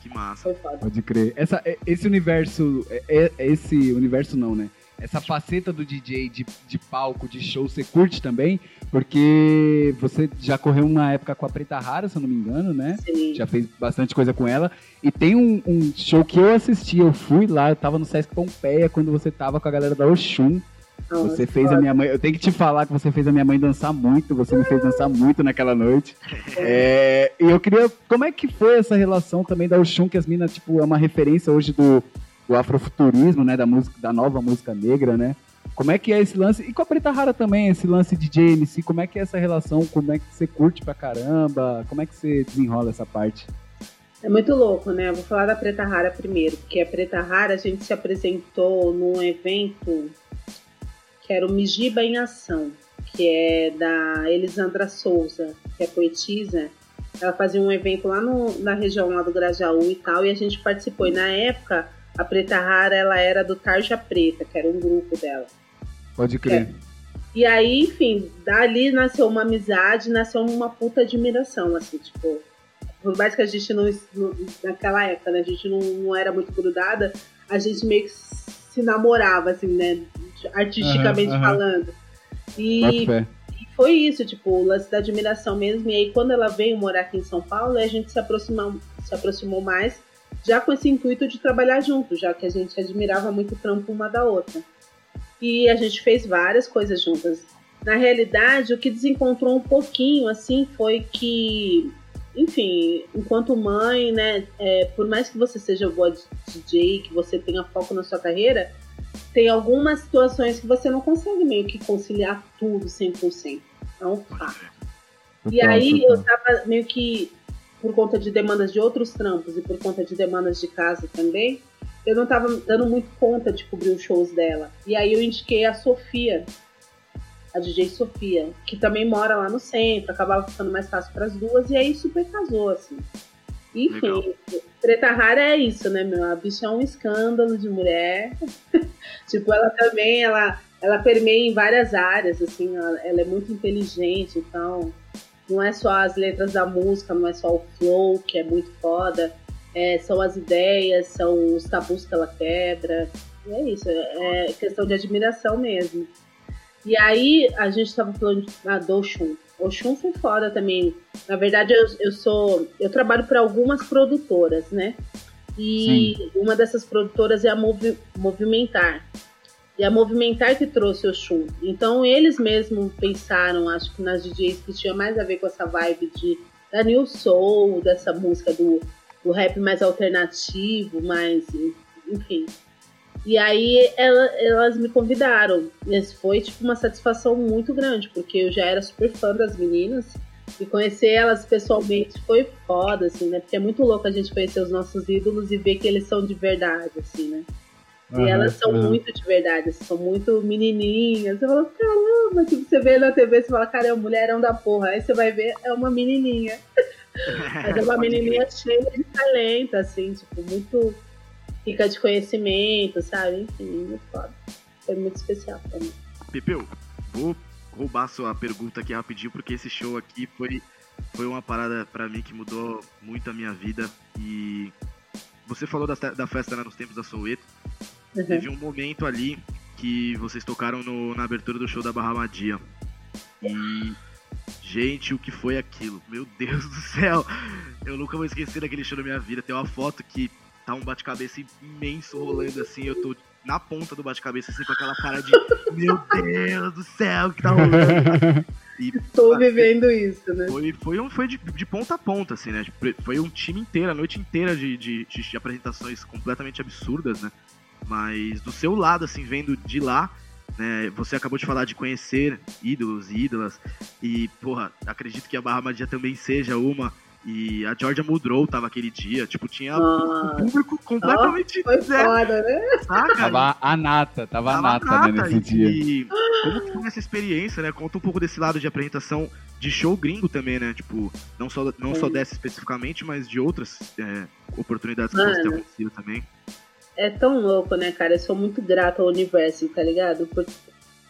Que massa. Pode crer. Essa, esse universo, é, é, esse universo não, né? Essa faceta do DJ de, de palco, de show, você curte também? Porque você já correu uma época com a Preta Rara, se eu não me engano, né? Sim. Já fez bastante coisa com ela. E tem um, um, show que eu assisti, eu fui lá, eu tava no Sesc Pompeia, quando você tava com a galera da Oxum. Você fez a minha mãe. Eu tenho que te falar que você fez a minha mãe dançar muito. Você me fez dançar muito naquela noite. É, e eu queria. Como é que foi essa relação também da Oxum, que as minas, tipo, é uma referência hoje do, do afrofuturismo, né, da música, da nova música negra, né? Como é que é esse lance? E com a Preta Rara também, esse lance de JMC, como é que é essa relação? Como é que você curte pra caramba? Como é que você desenrola essa parte? É muito louco, né? Eu vou falar da Preta Rara primeiro, porque a Preta Rara a gente se apresentou num evento que era o Mijiba em Ação, que é da Elisandra Souza, que é poetisa. Ela fazia um evento lá no, na região lá do Grajaú e tal, e a gente participou. E na época a Preta Rara, ela era do Tarja Preta, que era um grupo dela. Pode crer. É. E aí, enfim, dali nasceu uma amizade, nasceu uma puta admiração, assim, tipo... Por mais que a gente não... Naquela época, né, a gente não, não era muito grudada, a gente meio que se namorava, assim, né? Artisticamente uhum, uhum. falando. E, e foi isso, tipo, o lance da admiração mesmo. E aí, quando ela veio morar aqui em São Paulo, a gente se aproximou, se aproximou mais já com esse intuito de trabalhar junto, já que a gente admirava muito o trampo uma da outra. E a gente fez várias coisas juntas. Na realidade, o que desencontrou um pouquinho, assim, foi que, enfim, enquanto mãe, né, é, por mais que você seja boa DJ, que você tenha foco na sua carreira, tem algumas situações que você não consegue meio que conciliar tudo 100%. É um fato. E aí eu tava meio que por conta de demandas de outros trampos e por conta de demandas de casa também, eu não estava dando muito conta de cobrir os shows dela. E aí eu indiquei a Sofia. a DJ Sofia, que também mora lá no centro, acabava ficando mais fácil para as duas, e aí super casou, assim. Enfim, Legal. Treta Rara é isso, né, meu? A bicha é um escândalo de mulher. tipo, ela também, ela, ela permeia em várias áreas, assim, ela, ela é muito inteligente, então não é só as letras da música, não é só o flow, que é muito foda, é, são as ideias, são os tabus que ela quebra. E é isso, é questão de admiração mesmo. E aí, a gente tava falando ah, do Oxum. Oxum foi foda também. Na verdade, eu, eu sou. Eu trabalho para algumas produtoras, né? E uma dessas produtoras é a Movi- Movimentar. E a Movimentar que trouxe o Oxum. Então, eles mesmos pensaram, acho que nas DJs que tinha mais a ver com essa vibe de, da New Soul, dessa música do, do rap mais alternativo, mais. Enfim. E aí ela- elas me convidaram. E foi tipo uma satisfação muito grande, porque eu já era super fã das meninas. E conhecer elas pessoalmente foi foda, assim, né? Porque é muito louco a gente conhecer os nossos ídolos e ver que eles são de verdade, assim, né? E Aham, elas são aham. muito de verdade, assim, são muito menininhas. Você fala, caramba, tipo, você vê na TV, você fala, cara, é um mulherão da porra. Aí você vai ver, é uma menininha. Mas é uma menininha cheia de talento, assim, tipo, muito rica de conhecimento, sabe? Enfim, muito foda. Foi muito especial pra mim. Pepeu, vou roubar sua pergunta aqui rapidinho, porque esse show aqui foi, foi uma parada pra mim que mudou muito a minha vida. E você falou da, da festa né, nos tempos da Soueto. Uhum. Teve um momento ali que vocês tocaram no- na abertura do show da Barra Madia. E. Gente, o que foi aquilo? Meu Deus do céu! Eu nunca vou esquecer daquele show da minha vida. Tem uma foto que tá um bate-cabeça imenso rolando assim. Eu tô na ponta do bate-cabeça, assim, com aquela cara de Meu Deus do céu, o que tá rolando? E Tô vivendo isso, né? foi, foi, um, foi de, de ponta a ponta, assim, né? Foi um time inteiro, a noite inteira de, de- de apresentações completamente absurdas, né? Mas do seu lado, assim, vendo de lá, né? Você acabou de falar de conhecer ídolos e ídolas. E, porra, acredito que a Barra Madia também seja uma. E a Georgia Muldrow tava aquele dia. Tipo, tinha o Nossa, público completamente. foi né, foda, né? saca? Tava a nata, tava a Tava nata, né, nata, nesse e- dia. E como que foi essa experiência, né? Conta um pouco desse lado de apresentação de show gringo também, né? Tipo, não só, não só dessa especificamente, mas de outras é, oportunidades que Mano. possam ter acontecido também. É tão louco, né, cara? Eu sou muito grata ao universo, tá ligado? Por,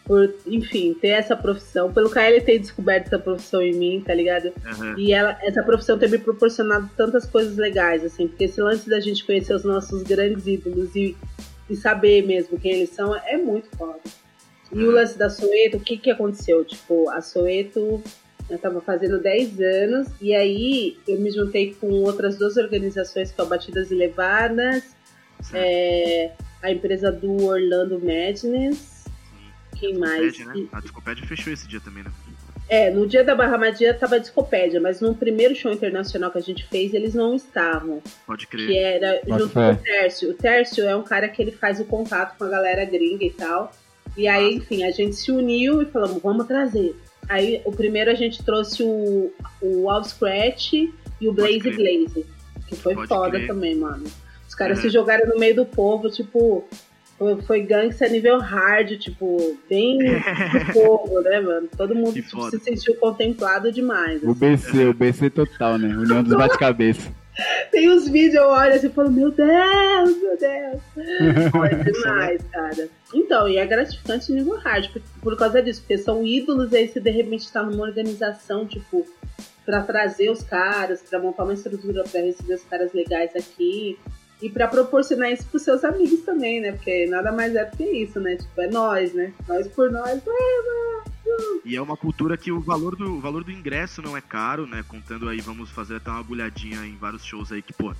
por, enfim, ter essa profissão. Pelo KL ter descoberto essa profissão em mim, tá ligado? Aham. E ela, essa profissão ter me proporcionado tantas coisas legais, assim, porque esse lance da gente conhecer os nossos grandes ídolos e, e saber mesmo quem eles são é muito foda. E o lance da Soeto, o que que aconteceu? Tipo, a Soeto, eu tava fazendo 10 anos, e aí eu me juntei com outras duas organizações, que é o Batidas e Levadas, Certo. É, a empresa do Orlando Madness, quem mais? Discopédia, né? A Discopédia fechou esse dia também, né? É, no dia da Barra Madia tava a Discopédia, mas no primeiro show internacional que a gente fez, eles não estavam. Pode Que crer. era Bota junto fé. com o Tércio. O Tércio é um cara que ele faz o contato com a galera gringa e tal. E aí, enfim, a gente se uniu e falamos, vamos trazer. Aí, o primeiro a gente trouxe o, o All Scratch e o Pode Blaze. Blaze. Que foi Pode foda crer. também, mano. Os caras Uhum. se jogaram no meio do povo, tipo... Foi, foi gangsta nível hard, tipo, bem do povo, né, mano? Todo mundo tipo, se sentiu contemplado demais. O assim. BC, o BC total, né? União dos bate-cabeça. Tem os vídeos, eu olho assim e falo, meu Deus, meu Deus. É demais, cara. Então, e é gratificante nível hard, por, por causa disso, porque são ídolos, e aí você de repente tá numa organização, tipo, pra trazer os caras, pra montar uma estrutura pra receber os caras legais aqui. E pra proporcionar isso pros seus amigos também, né? Porque nada mais é do que isso, né? Tipo, é nós, né? Nós por nós. E é uma cultura que o valor do, o valor do ingresso não é caro, né? Contando aí, vamos fazer até uma agulhadinha em vários shows aí que, pô,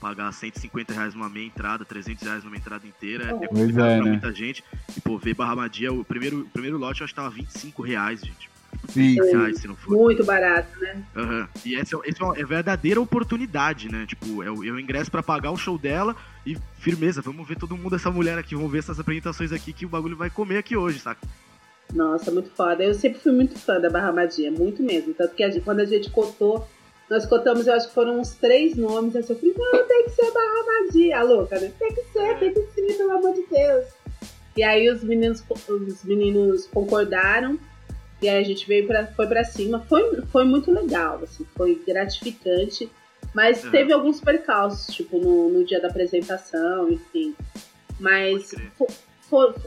pagar 150 reais numa meia entrada, 300 reais numa entrada inteira, é é, pra né? muita gente. E, pô, ver Barra Madia, o primeiro, o primeiro lote eu acho que tava 25 reais, gente. Sim, 20 sim. reais, se não for. Muito barato, né? Aham. E essa, é- essa é uma é verdadeira oportunidade, né? Tipo, eu, eu ingresso pra pagar o show dela e firmeza, vamos ver todo mundo, essa mulher aqui, vamos ver essas apresentações aqui que o bagulho vai comer aqui hoje, saca? Nossa, muito foda. Eu sempre fui muito fã da Barra Madia, muito mesmo. Tanto que a gente- quando a gente cotou, nós cotamos, eu acho que foram uns três nomes. Assim, eu falei, não, tem que ser Barra Madia. A louca, né? Tem que ser, tem que ser, pelo amor de Deus. E aí os meninos, os meninos concordaram. E aí a gente veio pra, foi pra cima. Foi, foi muito legal, assim, foi gratificante. Mas Uhum. teve alguns percalços, tipo, no, no dia da apresentação, enfim. Mas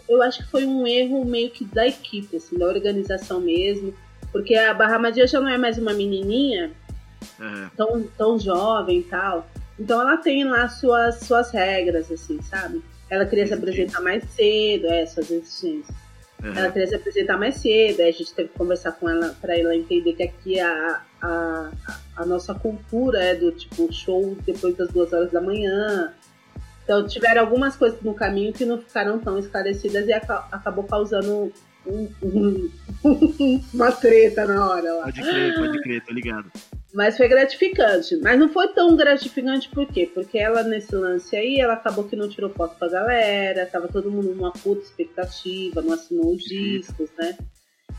eu acho que foi um erro meio que da equipe, assim, da organização mesmo. Porque a Barra Madia já não é mais uma menininha É, tão, tão jovem e tal. Então ela tem lá suas, suas regras, assim, sabe? Ela queria se apresentar mais cedo, é, suas exigências. É. Ela queria se apresentar mais cedo, aí a gente teve que conversar com ela para ela entender que aqui a, a, a nossa cultura é do tipo show depois das duas horas da manhã. Então tiveram algumas coisas no caminho que não ficaram tão esclarecidas e aca- acabou causando um- um- uma treta na hora lá. Pode crer, pode crer, tô ligado. Mas foi gratificante. Mas não foi tão gratificante por quê? Porque ela, nesse lance aí, ela acabou que não tirou foto pra galera, tava todo mundo numa puta expectativa, não assinou os discos, né?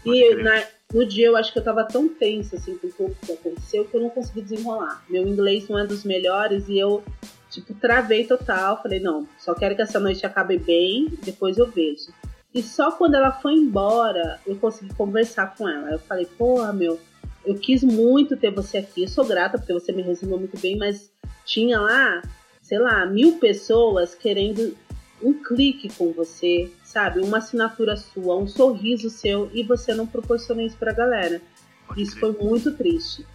E na- no dia eu acho que eu tava tão tensa assim com tudo que aconteceu que eu não consegui desenrolar. Meu inglês não é dos melhores e eu, tipo, travei total. Falei, não, só quero que essa noite acabe bem, depois eu vejo. E só quando ela foi embora eu consegui conversar com ela. Eu falei, porra, meu, eu quis muito ter você aqui. Eu sou grata porque você me recebeu muito bem, mas tinha lá, sei lá, mil pessoas querendo um clique com você, sabe? Uma assinatura sua, um sorriso seu e você não proporcionou isso pra galera. Pode Isso crer. foi muito triste.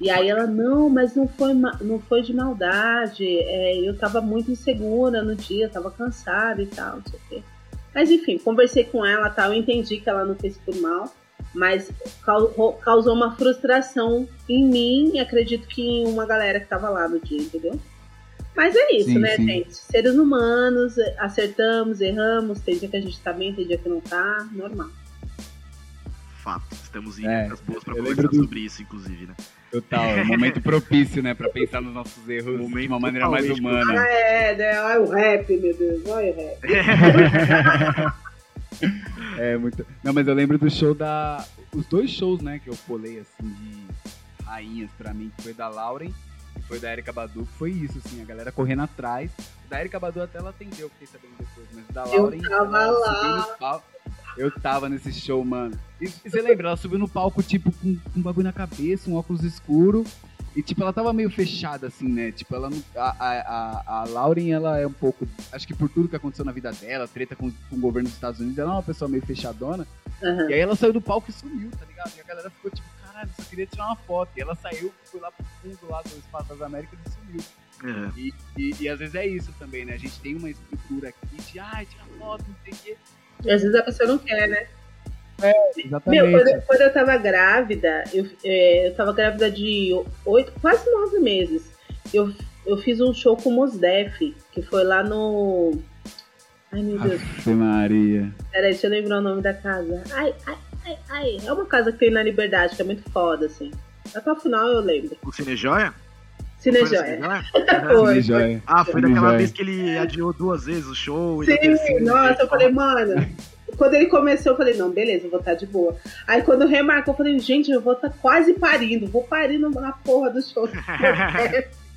E aí ela, não, mas não foi, não foi de maldade. é, eu tava muito insegura no dia, tava cansada e tal, não sei o quê. Mas enfim, conversei com ela tal, eu entendi que ela não fez por mal, mas cau- causou uma frustração em mim e acredito que em uma galera que tava lá no dia, entendeu? Mas é isso, Sim, né, sim. gente? Seres humanos, acertamos, erramos, tem dia que a gente tá bem, tem dia que não tá, normal. Fato. Estamos em É, boas pra conversar do- sobre isso, inclusive, né? Total, é um momento propício, né, pra pensar nos nossos erros de uma maneira mais humana. Ah, é, né? Olha o rap, meu Deus, olha o rap. É muito. Não, mas eu lembro do show da. Os dois shows, né, que eu colei assim de rainhas pra mim, que foi da Lauren e foi da Erika Badu, que foi isso, assim, a galera correndo atrás. Da Erika Badu até ela atendeu, fiquei sabendo depois, mas da Eu Lauren. tava ela lá. Eu tava nesse show, mano. E, e você lembra, ela subiu no palco, tipo, com, com um bagulho na cabeça, um óculos escuro. E, tipo, ela tava meio fechada, assim, né? Tipo, ela não. A, a, a, Lauren, ela é um pouco. Acho que por tudo que aconteceu na vida dela, treta com, com o governo dos Estados Unidos, ela é uma pessoa meio fechadona. Aham. E aí ela saiu do palco e sumiu, tá ligado? E a galera ficou tipo, caralho, só queria tirar uma foto. E ela saiu, foi lá pro fundo lá do Espaço das Américas e sumiu. É. E, e, e às vezes é isso também, né? A gente tem uma estrutura aqui de, ai, tira foto, não sei o quê. E às vezes a pessoa não quer, né? Exatamente. Meu, quando, eu- quando eu tava grávida, eu, é, eu tava grávida de oito, quase nove meses. Eu, eu fiz um show com o Mosdef, que foi lá no. Ai meu Deus, Aff, Maria. peraí, deixa eu lembrar o nome da casa. Ai, ai, ai, ai. É uma casa que tem na Liberdade, que é muito foda, assim. Até o final eu lembro. O Cinejoia? Foi Cinejoia. Cinejoia? Foi, Sim, joia. Ah, foi Cinejoia. daquela vez que ele adiou duas vezes o show. Sim, terceira nossa, eu falei, mano. Quando ele começou, eu falei, não, beleza, eu vou estar de boa. Aí quando remarcou, eu falei, gente, eu vou estar quase parindo, vou parindo na porra do show.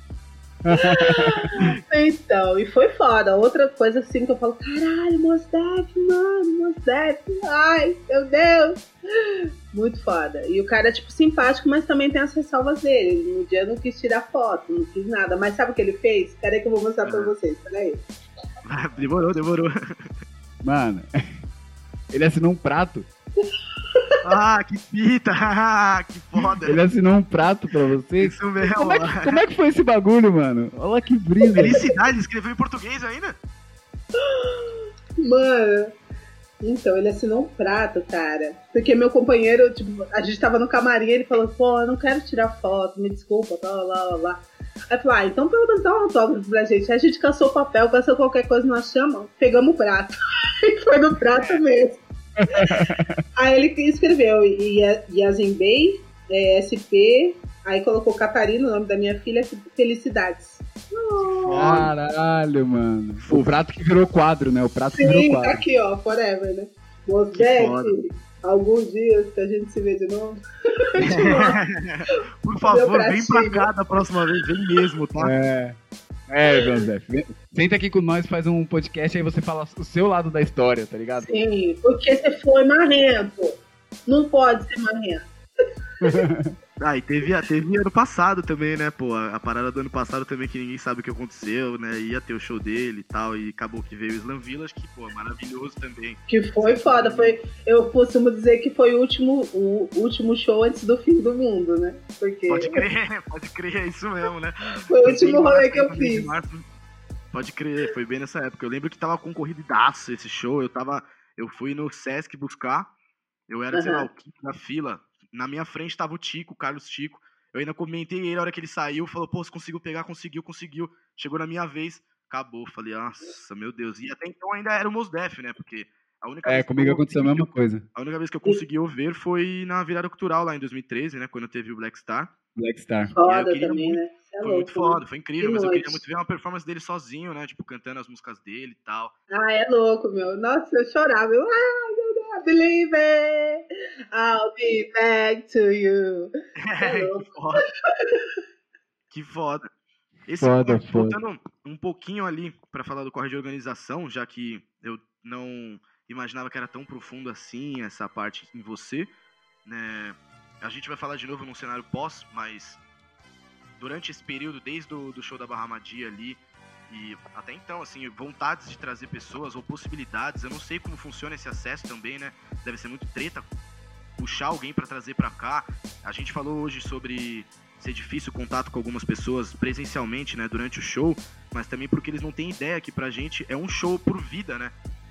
então, e foi foda. Outra coisa assim que eu falo, caralho, Mosdef, mano, Mosdef, ai, meu Deus. Muito foda. E o cara é, tipo, simpático, mas também tem as ressalvas dele. No dia não quis tirar foto, não quis nada. Mas sabe o que ele fez? Peraí que eu vou mostrar pra Uhum. vocês, peraí. demorou, demorou. Mano, ele assinou um prato. Ah, que fita! que foda! Ele assinou um prato pra vocês. Isso mesmo. Como é, que, como é que foi esse bagulho, mano? Olha que brisa. Felicidade, escreveu em português ainda? Mano. Então, ele assinou um prato, cara. Porque meu companheiro, tipo, a gente tava no camarim ele falou, pô, eu não quero tirar foto, me desculpa, blá, blá, blá, blá. Aí eu falei, ah, então pelo menos dá um autógrafo pra gente. Aí a gente caçou o papel, caçou qualquer coisa, nós chamamos, pegamos o prato. e foi no prato mesmo. aí ele escreveu Bey, é, SP, aí colocou Catarina, o nome da minha filha, Felicidades. Caralho, mano. O prato que virou quadro, né? O prato que Sim, virou tá quadro. aqui, ó, forever, né? Que. Alguns dias que a gente se vê de novo. Por favor, vem pra cá da próxima vez, vem mesmo, tá? É. É, José. Senta aqui com nós, faz um podcast, aí você fala o seu lado da história, tá ligado? Sim, porque você foi marrento. Não pode ser marrento. Ah, e teve, teve ano passado também, né, pô? A, a parada do ano passado também que ninguém sabe o que aconteceu, né? Ia ter o show dele e tal, e acabou que veio o Slam Village, que, pô, maravilhoso também. Que foi foda. Foi, eu costumo dizer que foi o último, o último show antes do fim do mundo, né? Porque Pode crer, pode crer, é isso mesmo, né? foi o último rolê que eu fiz. Pode crer, foi bem nessa época. Eu lembro que tava concorridaço esse show. Eu tava. Eu fui no Sesc buscar. Eu era, sei lá, o quinto da fila. Na minha frente tava o Tico, o Carlos Tico. Eu ainda comentei ele a hora que ele saiu, falou, pô, você conseguiu pegar, conseguiu, conseguiu. Chegou na minha vez, acabou. Falei, nossa, meu Deus. E até então ainda era o Mos Def, né? Porque a única É, vez que comigo eu- aconteceu a mesma coisa. A única vez que eu consegui ouvir foi na virada cultural lá em 2013, né? Quando teve o Black Star. Black Star. E aí Foda eu queria também, muito- né? É Foi louco, muito né? foda, foi incrível, Que mas eu queria noite. muito ver uma performance dele sozinho, né? Tipo, cantando as músicas dele e tal. Ah, é louco, meu. Nossa, eu chorava. Eu, ah, I believe it. I'll be back to you. Que foda. que foda. Esse, Foda, voltando um pouquinho ali pra falar do corre de organização, já que eu não imaginava que era tão profundo assim essa parte em você, né? A gente vai falar de novo num cenário pós, mas durante esse período, desde o do show da Barra Madia ali, e até então, assim, vontades de trazer pessoas ou possibilidades, eu não sei como funciona esse acesso também, né? Deve ser muito treta puxar alguém pra trazer pra cá. A gente falou hoje sobre ser difícil o contato com algumas pessoas presencialmente, né, durante o show, mas também porque eles não têm ideia que pra gente é um show por vida, né?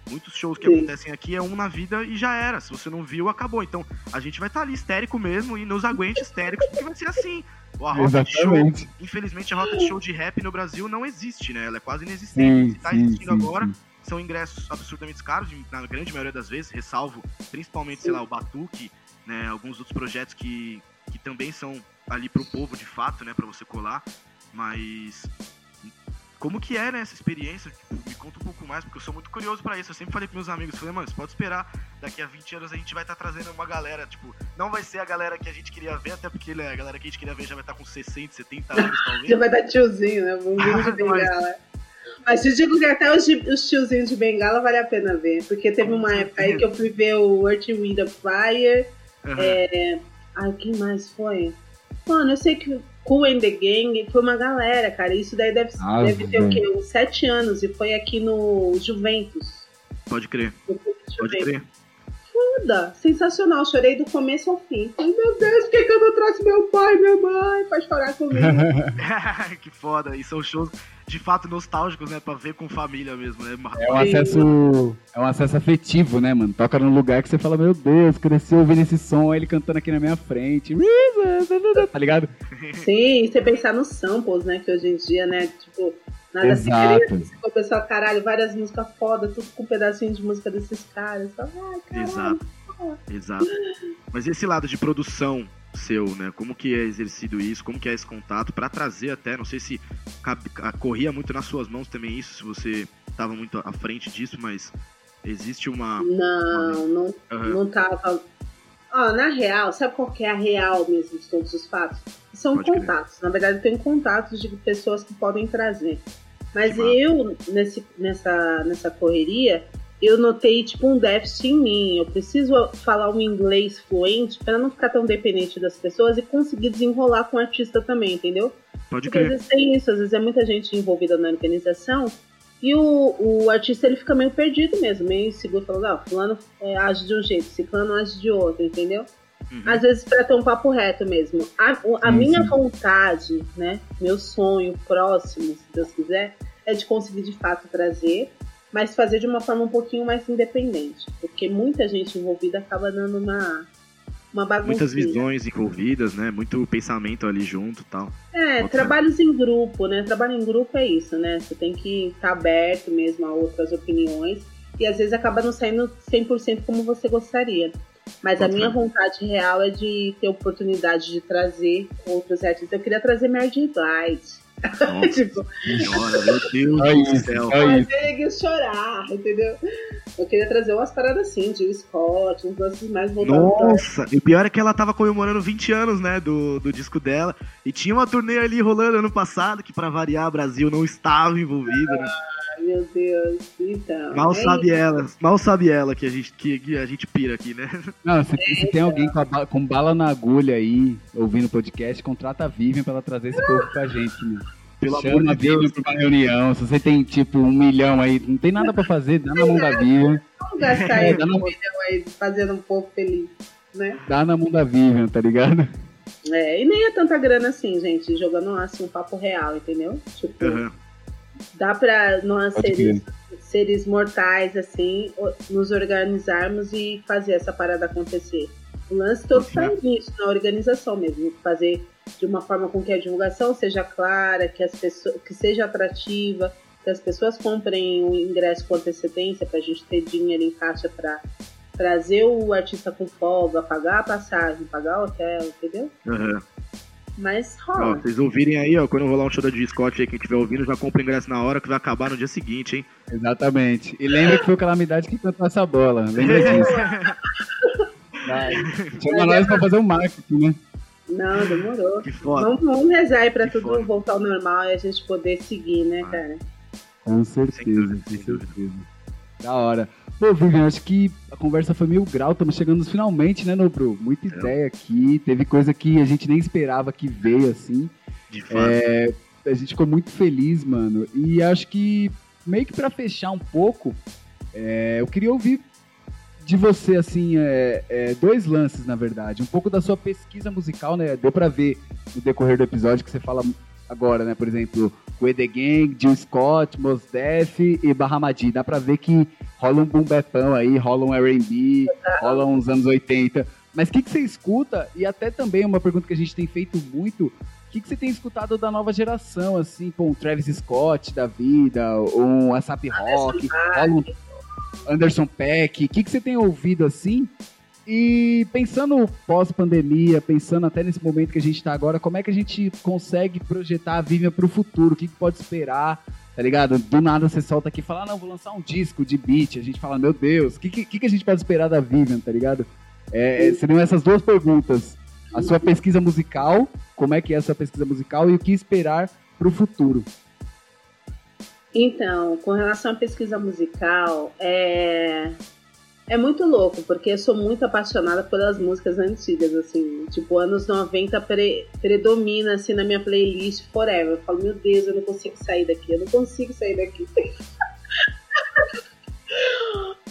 Muitos shows que Sim. acontecem aqui é um na vida e já era. Se você não viu, acabou. Então, a gente vai estar ali histérico mesmo e nos aguente histéricos, porque vai ser assim. A rota de show, Exatamente. infelizmente, a rota de show de rap no Brasil não existe, né? Ela é quase inexistente. Sim, Se tá existindo sim, agora, sim. são ingressos absurdamente caros, na grande maioria das vezes, ressalvo principalmente, sei lá, o Batuque, né, alguns outros projetos que, que também são ali pro povo de fato, né, para você colar, mas como que é, né, essa experiência? Me conta um pouco mais, porque eu sou muito curioso pra isso. Eu sempre falei pros meus amigos, falei, mano, você pode esperar, daqui a 20 anos a gente vai estar trazendo uma galera, tipo, não vai ser a galera que a gente queria ver, até porque né, a galera que a gente queria ver já vai estar com 60, 70 anos, talvez. Já vai dar tiozinho, né? Vídeo de bengala. Mas te digo que até os, os tiozinhos de bengala vale a pena ver. Porque teve uma época aí que eu fui ver o Earth, Wind Fire. Aham. Ai, quem mais foi? Mano, eu sei que Cool and the Gang foi uma galera, cara. Isso daí deve, Ah, deve ter o quê? Uns sete anos. E foi aqui no Juventus. Pode crer, de pode Juventus. crer. Foda, sensacional. Chorei do começo ao fim. Falei, meu Deus, por que, que eu não trouxe meu pai e minha mãe pra chorar comigo? que foda, e são shows de fato nostálgicos, né, pra ver com família mesmo, né? É um acesso. É um acesso afetivo, né, mano? Toca num lugar que você fala, meu Deus, cresci ouvindo esse som, aí ele cantando aqui na minha frente. Tá ligado? Sim, e você pensar nos samples, né? Que hoje em dia, né? Tipo, nada Exato. se cria. Você começou, caralho, várias músicas foda, tudo com um pedacinho de música desses caras. Fala, caralho. Exato. Exato. Mas esse lado de produção seu, né? Como que é exercido isso? Como que é esse contato para trazer até, não sei se corria muito nas suas mãos também isso, se você estava muito à frente disso, mas existe uma Não, não, Aham. não tava. Na real, sabe qual que é a real mesmo de todos os fatos? São Pode contatos. Na verdade, eu tenho contatos de pessoas que podem trazer. Mas Que eu, nesse, nessa, nessa correria, eu notei tipo um déficit em mim. Eu preciso falar um inglês fluente para não ficar tão dependente das pessoas e conseguir desenrolar com o artista também, entendeu? pode Porque às crer. vezes tem isso, às vezes é muita gente envolvida na organização e o, o artista ele fica meio perdido mesmo, meio inseguro, falando, não, fulano é, age de um jeito, ciclano age de outro, entendeu? Uhum. Às vezes pra ter um papo reto mesmo. A, a Sim, minha sim. vontade, né, meu sonho próximo, se Deus quiser, é de conseguir de fato trazer, mas fazer de uma forma um pouquinho mais independente, porque muita gente envolvida acaba dando uma, uma bagunça. Muitas visões envolvidas, né? Muito pensamento ali junto, e tal. É, Bota trabalhos em grupo, né? Trabalho em grupo é isso, né? Você tem que estar aberto mesmo a outras opiniões e às vezes acaba não saindo 100% como você gostaria. Mas a Bota minha vontade real é de ter oportunidade de trazer outros artistas. Eu queria trazer Mary J. Blige. Nossa tipo, senhora, meu Deus do isso, céu. ninguém chorar, entendeu? Eu queria trazer umas paradas assim, Jill Scott, uns lances mais voltados pra Nossa, e o pior é que ela tava comemorando 20 anos, né, do, do disco dela. E tinha uma turnê ali rolando ano passado, que pra variar, o Brasil não estava envolvido, né? Meu Deus. Então. Mal é sabe isso. ela, mal sabe ela que a gente, que, que a gente pira aqui, né? Não, se, se tem alguém com, a com bala na agulha aí, ouvindo o podcast, contrata a Vivian pra ela trazer esse povo pra gente, né? Pelo amor Chama a de Deus. Vivian pra uma reunião. Se você tem, tipo, um milhão aí, não tem nada pra fazer, dá na mão da Vivian. Vamos gastar Dá na- milhão aí fazendo um povo feliz, né? Dá na mão da Vivian, tá ligado? É, e nem é tanta grana assim, gente, jogando assim um papo real, entendeu? Tipo, Aham. Dá pra nós seres, seres mortais, assim, nos organizarmos e fazer essa parada acontecer. O lance todo Uhum. tá nisso, na organização mesmo. Fazer de uma forma com que a divulgação seja clara, que, as pessoas, que seja atrativa, que as pessoas comprem o ingresso com antecedência pra gente ter dinheiro em caixa pra trazer o artista com folga, pagar a passagem, pagar o hotel, entendeu? Aham. Mas Ó, rola. vocês ouvirem aí, ó, quando rolar um show da Scott aí, quem estiver ouvindo, já compra o ingresso na hora que vai acabar no dia seguinte, hein? Exatamente. E lembra que foi o Calamidade que cantou essa bola. Lembra disso. Vai. Chama nós pra fazer um marketing, né? Não, demorou. Que foda. Vamos, vamos rezar aí pra Que tudo foda. voltar ao normal e a gente poder seguir, né, Ah. cara? Com certeza, com certeza. Da hora. Pô, Vivian, acho que a conversa foi mil grau, estamos chegando finalmente, né, Nobru? Muita ideia aqui, teve coisa que a gente nem esperava que veio assim. De fato. É, a gente ficou muito feliz, mano. E acho que, meio que pra fechar um pouco, é, eu queria ouvir de você, assim, é, é, dois lances, na verdade. Um pouco da sua pesquisa musical, né? Deu pra ver no decorrer do episódio que você fala agora, né? Por exemplo, o The Gang, Jill Scott, Mos Def e Bahamadi. Dá pra ver que rola um boom bapão aí, rola um R&B, rola uns anos 80. Mas o que, que você escuta? E até também uma pergunta que a gente tem feito muito, o que, que você tem escutado da nova geração, assim, pô, um Travis Scott da vida, um ASAP Rock, Anderson Peck, o que, que você tem ouvido assim? E pensando pós-pandemia, pensando até nesse momento que a gente tá agora, como é que a gente consegue projetar a Vivian pro futuro? O que, que pode esperar? Tá ligado? Do nada você solta aqui e fala, ah, não, vou lançar um disco de beat. A gente fala, meu Deus, o que, que, que a gente pode esperar da Vivian, tá ligado? É, é, seriam essas duas perguntas. A sua pesquisa musical, como é que é a sua pesquisa musical e o que esperar pro futuro. Então, com relação à pesquisa musical, é. É muito louco, porque eu sou muito apaixonada pelas músicas antigas, assim. Tipo, anos 90 pre- predomina, assim, na minha playlist forever. Eu falo, meu Deus, eu não consigo sair daqui, eu não consigo sair daqui.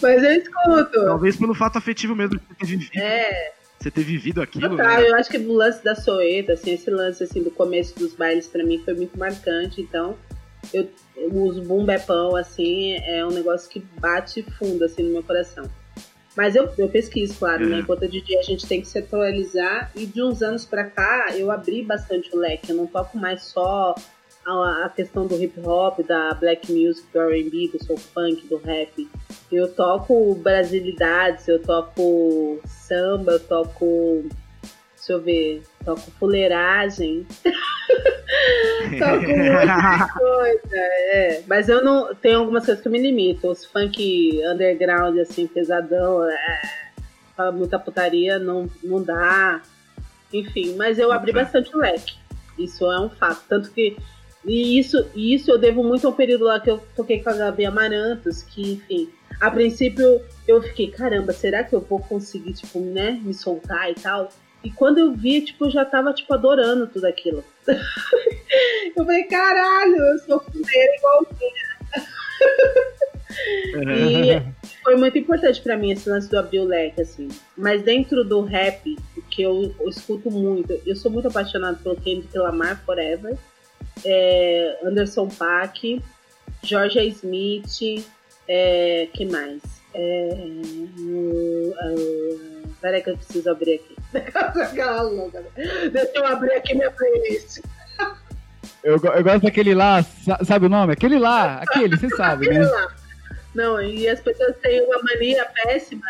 Mas eu escuto. Talvez pelo fato afetivo mesmo de você ter vivido, É, você ter vivido aquilo, Total, né? eu acho que o lance da Soeta, assim, esse lance assim, do começo dos bailes pra mim foi muito marcante, então eu, eu uso boom bepão, assim, é um negócio que bate fundo assim no meu coração. Mas eu, eu pesquiso, claro, né? Uhum. Enquanto de dia a gente tem que se atualizar e de uns anos pra cá eu abri bastante o leque, eu não toco mais só a, a questão do hip hop, da black music, do R&B, do soul funk, do rap. Eu toco brasilidades, eu toco samba, eu toco. Deixa eu ver, toco fuleiragem. toco muita coisa, é. Mas eu não. Tem algumas coisas que eu me limito. Os funk underground, assim, pesadão, é, fala muita putaria, não, não dá. Enfim, mas eu abri bastante o leque. Isso é um fato. Tanto que. E isso, e isso eu devo muito ao período lá que eu toquei com a Gabi Amarantos, que, enfim, a princípio eu fiquei, caramba, será que eu vou conseguir, tipo, né, me soltar e tal? E quando eu vi, tipo, eu já tava, tipo, adorando tudo aquilo. eu falei, caralho, eu sou fuleira igualzinha. E foi muito importante pra mim esse lance do abrir o leque, assim. Mas dentro do rap, que eu, eu escuto muito, eu sou muito apaixonada pelo Kendrick Lamar Forever, é, Anderson Paak, Georgia Smith, é, que mais? É, uh, uh, peraí que eu preciso abrir aqui. Deixa eu abrir aqui minha playlist. Eu, eu gosto daquele lá, sa- sabe o nome? Aquele lá, aquele, você sabe, né? Aquele lá. Não, e as pessoas têm uma mania péssima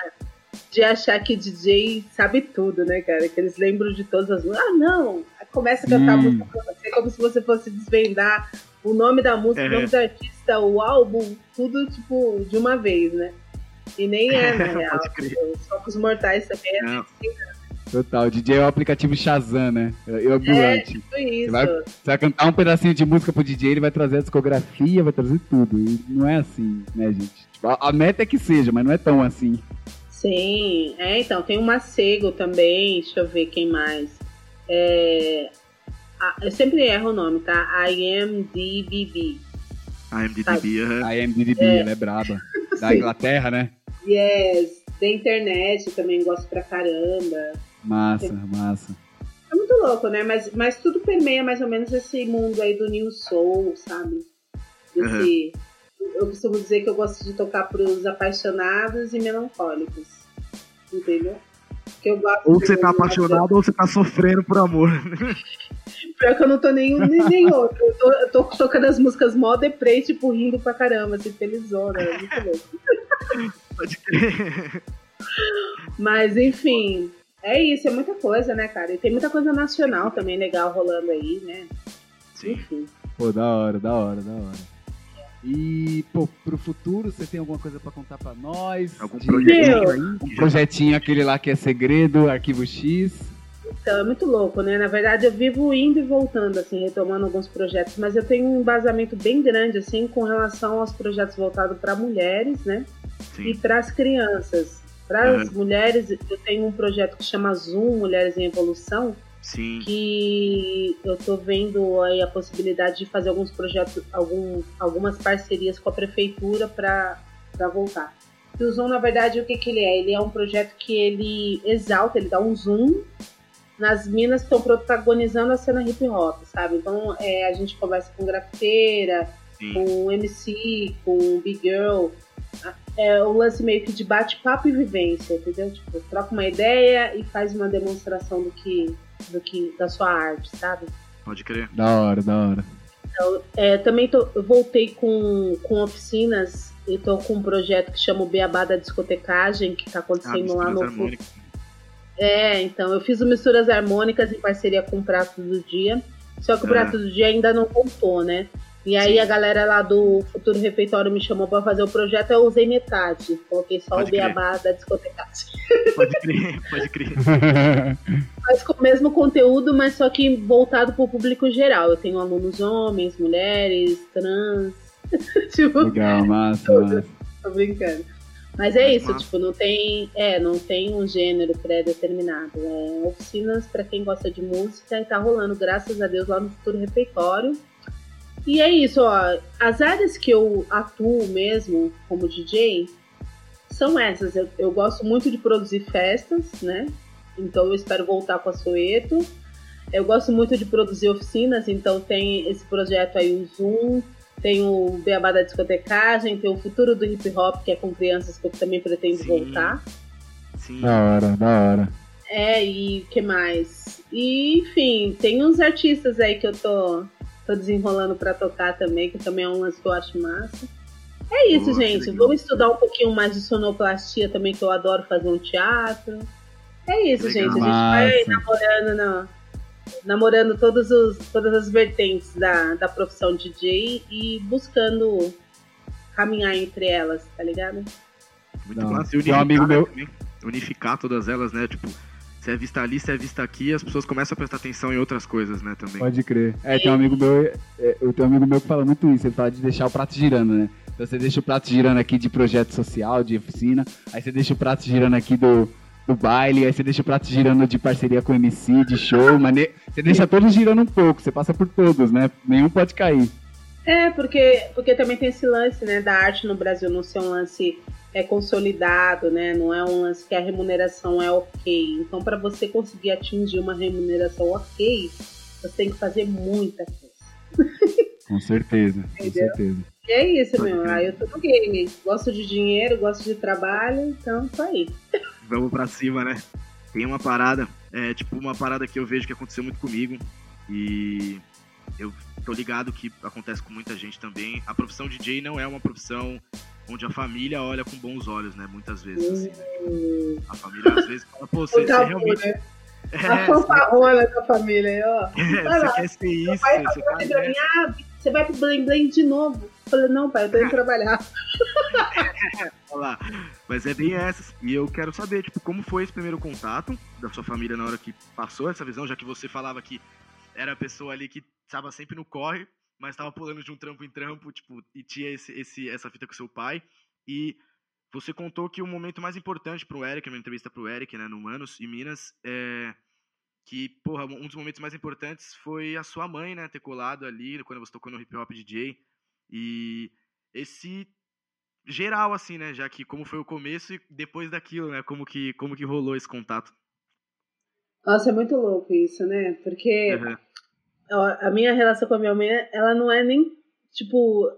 de achar que DJ sabe tudo, né, cara? Que eles lembram de todas as músicas. Ah, não! Começa a cantar a Sim. música pra você, como se você fosse desvendar o nome da música, o Uhum. nome do artista, o álbum, tudo, tipo, de uma vez, né? E nem é, na real. Pode crer. Os focos mortais também é assim, Total. DJ é o aplicativo Shazam, né? Eu ambulante. Tipo isso. vai- Você vai cantar um pedacinho de música pro DJ, ele vai trazer a discografia, vai trazer tudo. E não é assim, né, gente? Tipo, a, meta é que seja, mas não é tão assim. Sim, é, então, tem o Macego também, deixa eu ver quem mais. É, a- eu sempre erro o nome, tá? IMDBB. A MDDB, aham. A MDB, ela é braba. Da. Inglaterra, né? Yes, da internet também gosto pra caramba. Massa, massa. É muito louco, né? Mas, mas tudo permeia mais ou menos esse mundo aí do New Soul, sabe? Desse, Eu costumo dizer que eu gosto de tocar pros apaixonados e melancólicos. Entendeu? Que eu gosto Ou você tá apaixonado ou você tá sofrendo por amor. Pior que eu não tô nenhum nem, nem outro. Eu tô, eu tô tocando as músicas mó deprê, tipo, rindo pra caramba, assim, felizona. É muito louco. Pode crer. Mas, enfim, é isso, é muita coisa, né, cara? E tem muita coisa nacional também legal rolando aí, né? Sim. Enfim. Pô, da hora, da hora, da hora. E, pô, pro futuro, você tem alguma coisa pra contar pra nós? Algum De- projetinho aí? Um projetinho, aquele lá que é segredo, arquivo X. Então, é muito louco, né? Na verdade, eu vivo indo e voltando, assim, retomando alguns projetos, mas eu tenho um embasamento bem grande, assim, com relação aos projetos voltados para mulheres, né? E Sim. para as crianças. Para as Uhum. mulheres, eu tenho um projeto que chama Zoom Mulheres em Evolução, Sim. que eu tô vendo aí a possibilidade de fazer alguns projetos, algum, algumas parcerias com a prefeitura para voltar. E o Zoom, na verdade, o que, que ele é? Ele é um projeto que ele exalta, ele dá um zoom nas minas que estão protagonizando a cena hip hop, sabe? Então é, a gente conversa com grafiteira, Sim. com MC, com Big Girl. É um lance meio que de bate-papo e vivência, entendeu? Tipo, troca uma ideia e faz uma demonstração do que, do que da sua arte, sabe? Pode crer. Da hora, da hora. É, também tô, eu voltei com, com oficinas e tô com um projeto que chama o Beabá da Discotecagem, que tá Ah, acontecendo lá misturas no. harmônicas. É, então, eu fiz o Misturas Harmônicas em parceria com o Prato do Dia, só que o Ah. Prato do Dia ainda não contou, né? E aí Sim. a galera lá do Futuro Refeitório me chamou pra fazer o projeto, eu usei metade. Coloquei só Pode o Beabá da discotecagem. Pode crer, pode crer. Mas com o mesmo conteúdo, mas só que voltado pro público geral. Eu tenho alunos homens, mulheres, trans. tipo, Legal, massa, massa. tô brincando. Mas é Mas isso, massa. tipo, não tem, é, não tem um gênero pré-determinado. É oficinas pra quem gosta de música e tá rolando, graças a Deus, lá no Futuro Refeitório. E é isso, ó. As áreas que eu atuo mesmo como DJ são essas. Eu, eu gosto muito de produzir festas, né? Então eu espero voltar com a Soeto. Eu gosto muito de produzir oficinas, então tem esse projeto aí, o Zoom, tem o Beabá da Discotecagem, tem o Futuro do Hip Hop, que é com crianças que eu também pretendo Sim. voltar. Sim. Da hora, da hora. É, e o que mais? E, enfim, tem uns artistas aí que eu tô, tô desenrolando pra tocar também, que também é um lance que eu acho massa. É isso, gente. Vamos estudar um pouquinho mais de sonoplastia também, que eu adoro fazer um teatro. É isso, Legal. gente. A gente vai Massa. namorando, na- namorando todos os, todas as vertentes da, da profissão DJ e buscando caminhar entre elas, tá ligado? Muito Não, massa. E unificar, amigo né, meu- também. Unificar todas elas, né? Tipo, se é vista ali, se é vista aqui, as pessoas começam a prestar atenção em outras coisas, né? Também. Pode crer. É, tem um amigo meu, é, eu tenho um amigo meu que fala muito isso, ele fala de deixar o prato girando, né? Então você deixa o prato girando aqui de projeto social, de oficina, aí você deixa o prato girando aqui do, do baile, aí você deixa o prato girando de parceria com o MC, de show, mas ne- você deixa todos girando um pouco, você passa por todos, né? Nenhum pode cair. É, porque, porque também tem esse lance, né, da arte no Brasil não ser um lance é, consolidado, né? Não é um lance que a remuneração é ok. Então, para você conseguir atingir uma remuneração ok, você tem que fazer muita coisa. Com certeza, com certeza. E é isso, meu. Aí eu tô no game. Gosto de dinheiro, gosto de trabalho, então tá aí. Vamos pra cima, né? Tem uma parada, é tipo uma parada que eu vejo que aconteceu muito comigo e eu tô ligado que acontece com muita gente também. A profissão DJ não é uma profissão onde a família olha com bons olhos, né? Muitas vezes, assim, né? A família às vezes fala, pô, você, você realmente... né? É, A fanfarrona da família ó. é, você quer ser isso, você tá ah, você vai pro Blém Blém de novo. Falei, não, pai, eu tô indo trabalhar. Mas é bem essas. E eu quero saber, tipo, como foi esse primeiro contato da sua família na hora que passou essa visão, já que você falava que era a pessoa ali que estava sempre no corre, mas estava pulando de um trampo em trampo, tipo, e tinha esse, esse, essa fita com seu pai. E você contou que o momento mais importante pro Eric, numa entrevista pro Eric, né, no Manos, em Minas, é que, porra, um dos momentos mais importantes foi a sua mãe, né, ter colado ali quando você tocou no Hip Hop DJ. E esse geral, assim, né, já que como foi o começo e depois daquilo, né, como que, como que rolou esse contato. Nossa, é muito louco isso, né? Porque Uhum. a minha relação com a minha mãe, ela não é nem, tipo,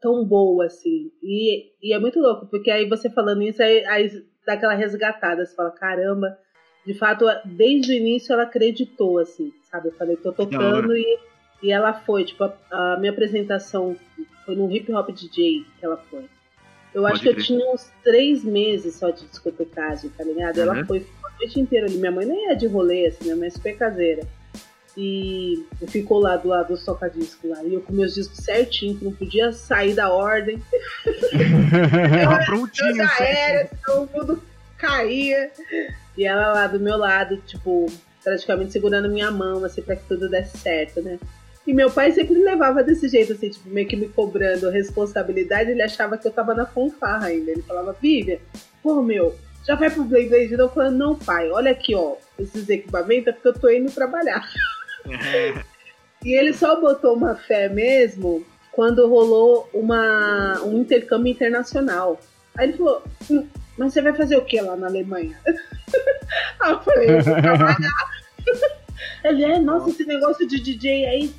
tão boa assim. E, e é muito louco, porque aí você falando isso, aí, aí dá aquela resgatada. Você fala, caramba, de fato, desde o início ela acreditou, assim, sabe? Eu falei, tô tocando e, e ela foi. Tipo, a, a minha apresentação foi no Hip Hop DJ que ela foi. Eu Pode acho que eu crer. tinha uns três meses só de discotecagem, tá ligado? Uhum. Ela foi a noite inteira ali. Minha mãe nem é de rolê, assim, minha mãe é super caseira. E ficou lá do lado do toca-disco lá. E eu com meus discos certinho, que não podia sair da ordem. Tava Eu prontinho, já era, todo mundo caía. E ela lá do meu lado, tipo, praticamente segurando minha mão, assim, pra que tudo desse certo, né? E meu pai sempre levava desse jeito, assim, tipo, meio que me cobrando responsabilidade. Ele achava que eu tava na fanfarra ainda. Ele falava, Vivian, pô, meu, já vai pro Blade Blade de novo? Eu falava, não, pai, olha aqui, ó, esses equipamentos é porque eu tô indo trabalhar. É, E ele só botou uma fé mesmo quando rolou uma, um intercâmbio internacional. Aí ele falou, "Hum, mas você vai fazer o que lá na Alemanha? Aí eu falei, eu vou trabalhar. Ele é, nossa, esse negócio de DJ aí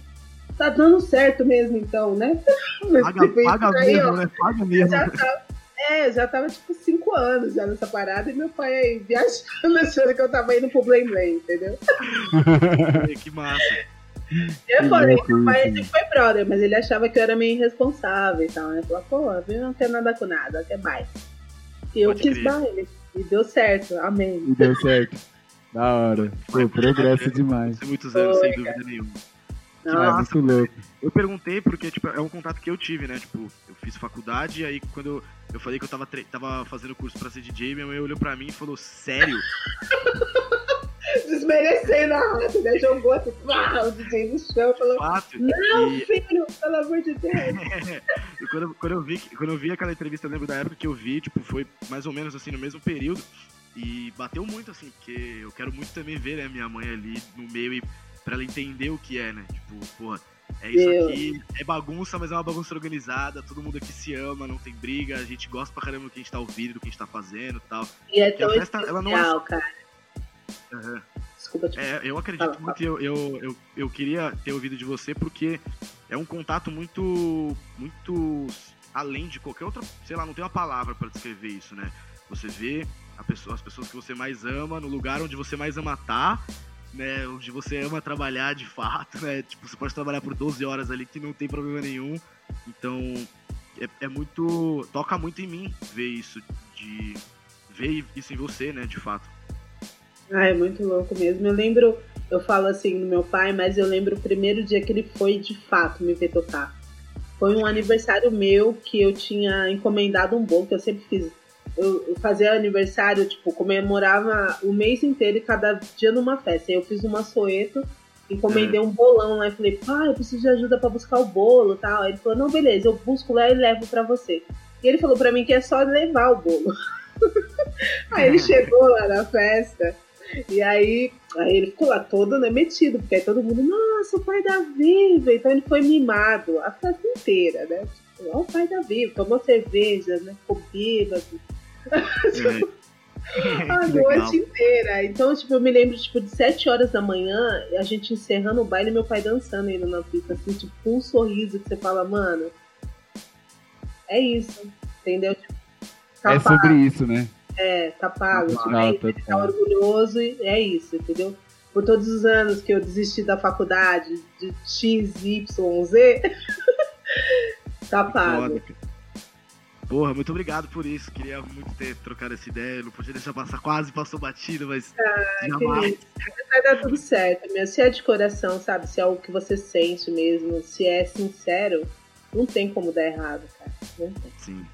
tá dando certo mesmo, então, né? Mas, paga, paga aí, mesmo, ó, né? Paga mesmo. já tava, é, eu já tava tipo cinco anos já nessa parada e meu pai aí viajando, achando que eu tava indo pro Blame Blame, entendeu? que massa. Eu Que falei, louco meu pai sempre foi brother, mas ele achava que eu era meio irresponsável e tal, né? Falou, pô, eu não quero nada com nada, quer baile. E eu Pode quis crer. baile. E deu certo, amém. E deu certo. Da hora. Pô, progresso demais. Muitos anos, Foi, sem dúvida nenhuma. Não, É massa. muito louco. Eu perguntei porque, tipo, é um contato que eu tive, né? Tipo, eu fiz faculdade e aí quando eu, eu falei que eu tava, tava fazendo curso pra ser DJ, minha mãe olhou pra mim e falou, sério? desmerecendo a rata, né? Jogou assim, pá, o DJ no chão falou, Fato. não, E, filho, pelo amor de Deus. e quando, eu- quando, eu vi, quando eu vi aquela entrevista, eu lembro da época que eu vi, tipo, foi mais ou menos assim, no mesmo período. E bateu muito, assim, porque eu quero muito também ver, né, minha mãe ali no meio e pra ela entender o que é, né? Tipo, porra, é isso Meu. aqui, é bagunça, mas é uma bagunça organizada, todo mundo aqui se ama, não tem briga, a gente gosta pra caramba do que a gente tá ouvindo, do que a gente tá fazendo e tal. E é tão festa, ela não é especial, cara. Aham. Desculpa te É, eu acredito Fala, muito, eu, eu, eu, eu queria ter ouvido de você porque é um contato muito, muito além de qualquer outra, sei lá, não tem uma palavra para descrever isso, né? Você vê a pessoa, as pessoas que você mais ama no lugar onde você mais ama estar, né? Onde você ama trabalhar de fato, né? Tipo, você pode trabalhar por 12 horas ali que não tem problema nenhum. Então, é, é muito, toca muito em mim ver isso, de ver isso em você, né? De fato. Ah, é muito louco mesmo. Eu lembro, eu falo assim do meu pai, mas eu lembro o primeiro dia que ele foi de fato me ver tocar. Foi um aniversário meu que eu tinha encomendado um bolo, que eu sempre fiz. Eu, eu fazia aniversário, tipo, comemorava o mês inteiro e cada dia numa festa. Aí eu fiz uma soeto, encomendei um bolão lá e falei, pai, eu preciso de ajuda pra buscar o bolo e tal. Aí ele falou, não, beleza, eu busco lá e levo pra você. E ele falou pra mim que é só levar o bolo. Aí ele chegou lá na festa. E aí, aí ele ficou lá todo né, metido, porque aí todo mundo, nossa, o pai da Viva. Então ele foi mimado a festa inteira, né? Tipo, ó, o pai da Viva, tomou cerveja, né? Ficou bêbado a Que legal. noite inteira. Então, tipo, eu me lembro, tipo, de 7 horas da manhã, a gente encerrando o baile e meu pai dançando ainda na pista, assim, tipo, com um sorriso que você fala, mano, é isso, entendeu? Tipo, tá É pago, sobre isso, né? é, tá pago, tipo, Ah, é isso, ele tá total. orgulhoso e é isso, entendeu? Por todos os anos que eu desisti da faculdade, de X, Y, Z, tá pago. Foda. Porra, muito obrigado por isso. Queria muito ter trocado essa ideia. Não podia deixar passar, quase passou batido, mas Ah, jamais. Vai dar tudo certo, meu. Se é de coração, sabe? Se é algo que você sente mesmo, se é sincero, não tem como dar errado, cara. Não tem. Sim.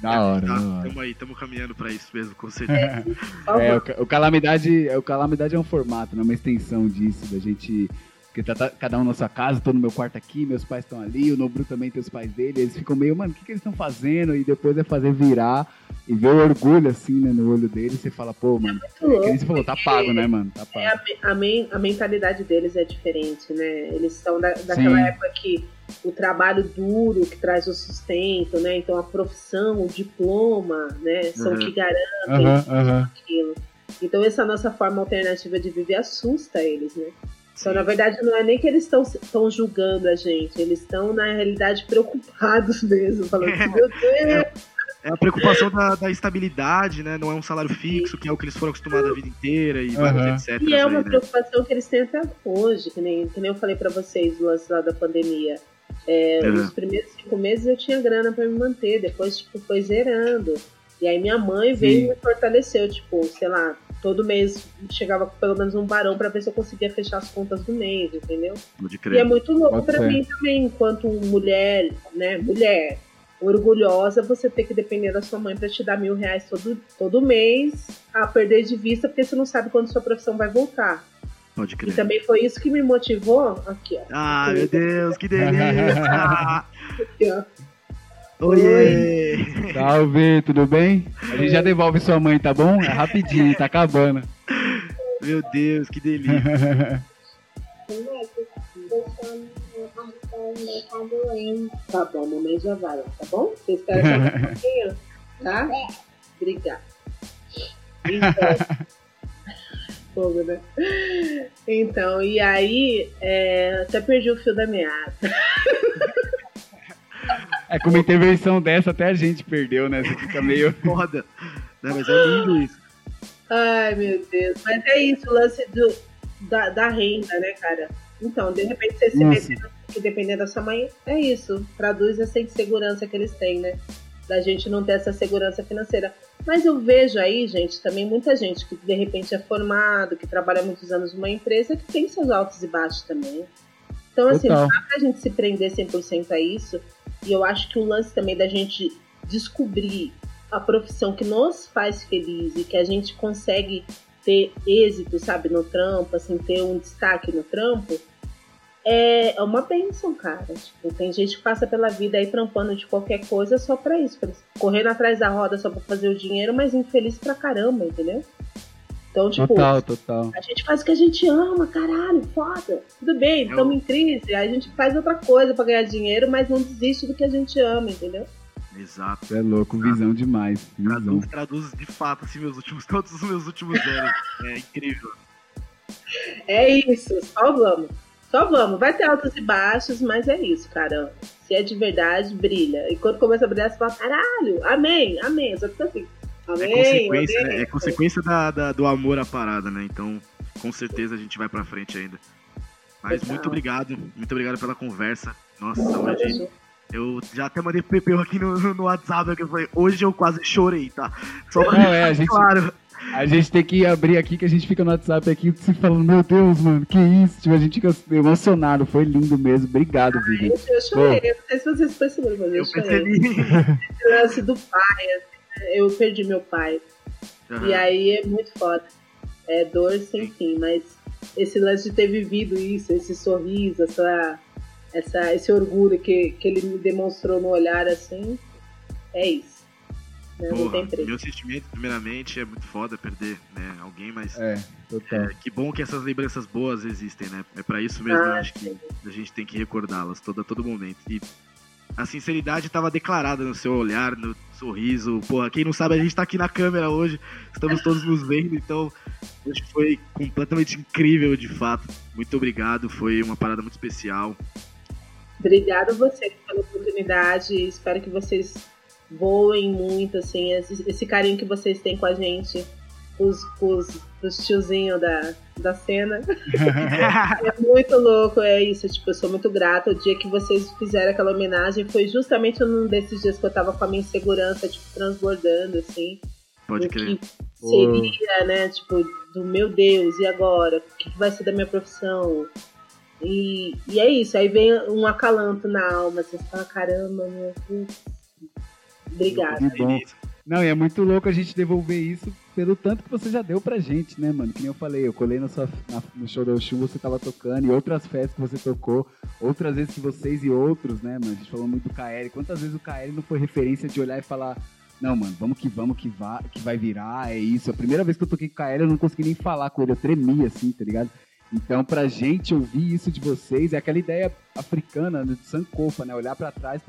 Da hora, tá, da hora. Tamo aí, tamo caminhando pra isso mesmo, com certeza. É, favor. o, o Calamidade, o Calamidade é um formato, né? uma extensão disso, da gente. Porque tá, tá- cada um na sua casa, tô no meu quarto aqui, meus pais estão ali, o Nobru também tem os pais dele, eles ficam meio, mano, o que, que eles estão fazendo? E depois é fazer virar e ver o orgulho assim, né, no olho deles, você fala, pô, mano, é que louco, você falou, tá pago, né, mano? Tá É, pago. a, a, men- a mentalidade deles é diferente, né? Eles são da, daquela Sim. época que o trabalho duro que traz o sustento, né? Então a profissão, o diploma, né? São Uhum. que garantem Aham, aham. aquilo. Então essa nossa forma alternativa de viver assusta eles, né? Então, na verdade, não é nem que eles estão julgando a gente, eles estão, na realidade, preocupados mesmo, falando assim, meu Deus, É a preocupação da, da estabilidade, né? Não é um salário fixo, que é o que eles foram acostumados a vida inteira e Aham. vários etc. E é uma aí, né? preocupação que eles têm até hoje, que nem, que nem eu falei pra vocês do lance lá da pandemia. É, Uhum. Os primeiros cinco meses eu tinha grana pra me manter, depois tipo, foi zerando. E aí minha mãe veio Sim. e me fortaleceu, tipo, sei lá, todo mês chegava com pelo menos um barão pra ver se eu conseguia fechar as contas do mês, entendeu? Pode E é muito louco fé. mim também, enquanto mulher, né, mulher orgulhosa, você ter que depender da sua mãe pra te dar mil reais todo, todo mês, a perder de vista, porque você não sabe quando sua profissão vai voltar. Pode E crer. também foi isso que me motivou, aqui ó, Ah, meu Deus, que delícia! aqui ó, Oiê! Salve, tudo bem? A gente já devolve sua mãe, tá bom? É rapidinho, tá acabando. Meu Deus, que delícia! Tá bom, mamãe já vai tá bom? Você espera só um pouquinho, tá? Obrigada. Então, fogo, né? Então, e aí, é, até perdi o fio da meada. É com uma intervenção dessa, até a gente perdeu, né? Você fica meio. Foda! Né, mas é lindo isso. Ai, meu Deus. Mas é isso, o lance do, da, da renda, né, cara? Então, de repente você se Nossa. que depender da sua mãe, é isso. Traduz essa insegurança que eles têm, né? Da gente não ter essa segurança financeira. Mas eu vejo aí, gente, também muita gente que de repente é formado, que trabalha muitos anos numa empresa, que tem seus altos e baixos também. Então, assim, Total. não dá pra gente se prender 100% a isso. E eu acho que o lance também da gente descobrir a profissão que nos faz feliz e que a gente consegue ter êxito, sabe, no trampo, assim, ter um destaque no trampo, é é uma bênção, cara. Tipo, tem gente que passa pela vida aí trampando de qualquer coisa só pra isso, pra- correndo atrás da roda só pra fazer o dinheiro, mas infeliz pra caramba, entendeu? Então, tipo, Total, total. a gente faz o que a gente ama, caralho, foda. Tudo bem, Eu- estamos em crise, a gente faz outra coisa pra ganhar dinheiro, mas não desiste do que a gente ama, entendeu? Exato. É louco, visão demais. Visão. Traduz, traduz de fato, assim, meus últimos, todos os meus últimos anos. É incrível. É isso, só vamos. Só vamos. Vai ter altos e baixos, mas é isso, cara. Se é de verdade, brilha. E quando começa a brilhar, você fala, caralho, amém, amém. Só fica assim. É Amém, consequência, amém. né? é consequência da, da- do amor à parada, né? Então, com certeza a gente vai pra frente ainda. Mas Total. muito obrigado, muito obrigado pela conversa. Nossa, hoje eu já até mandei Pepeu aqui no, no WhatsApp, que eu falei, hoje eu quase chorei, tá? Só pra Não, é, a gente- claro. A gente tem que abrir aqui, que a gente fica no WhatsApp aqui, se falando, meu Deus, mano, que isso? Tipo, a gente fica emocionado, foi lindo mesmo. Obrigado, Vivi. Eu chorei. Eu não sei se vocês perceberam, mas eu, Eu chorei. percebi. Esse lance do pai, assim, né? Eu perdi meu pai. E aí é muito foda. É dor sem fim, mas esse lance de ter vivido isso, esse sorriso, essa, essa, esse orgulho que, que ele me demonstrou no olhar assim, é isso. Né? Não Porra, tem preço. meu sentimento, primeiramente, é muito foda perder né, alguém, mas É, é, que bom que essas lembranças boas existem, né? É pra isso mesmo, Ah, acho que a gente tem que recordá-las todo, a todo momento. E a sinceridade estava declarada no seu olhar, no sorriso. Porra, quem não sabe, a gente tá aqui na câmera hoje, estamos todos nos vendo, então hoje foi completamente incrível, de fato. Muito obrigado, foi uma parada muito especial. Obrigada a você pela oportunidade. Espero que vocês voem muito, assim, esse carinho que vocês têm com a gente, os, os, os tiozinhos da, da cena. É muito louco, é isso. Tipo, eu sou muito grata. O dia que vocês fizeram aquela homenagem foi justamente num desses dias que eu tava com a minha insegurança, tipo, transbordando, assim. Pode do crer. que seria, né? Tipo, do meu Deus, e agora? O que vai ser da minha profissão? E, e é isso, aí vem um acalanto na alma, você fala, caramba, meu Deus. Obrigada. Não, e é muito louco a gente devolver isso pelo tanto que você já deu pra gente, né, mano? Que nem eu falei, eu colei na sua, na- no show da Oxum, você tava tocando, e outras festas que você tocou, outras vezes que vocês e outros, né, mano? A gente falou muito do KL. Quantas vezes o KL não foi referência de olhar e falar, não, mano, vamos que vamos, que, vai, que vai virar, é isso. A primeira vez que eu toquei com o KL, eu não consegui nem falar com ele, eu tremia, assim, tá ligado? Então, pra gente ouvir isso de vocês, é aquela ideia africana né, de Sankofa, né? Olhar pra trás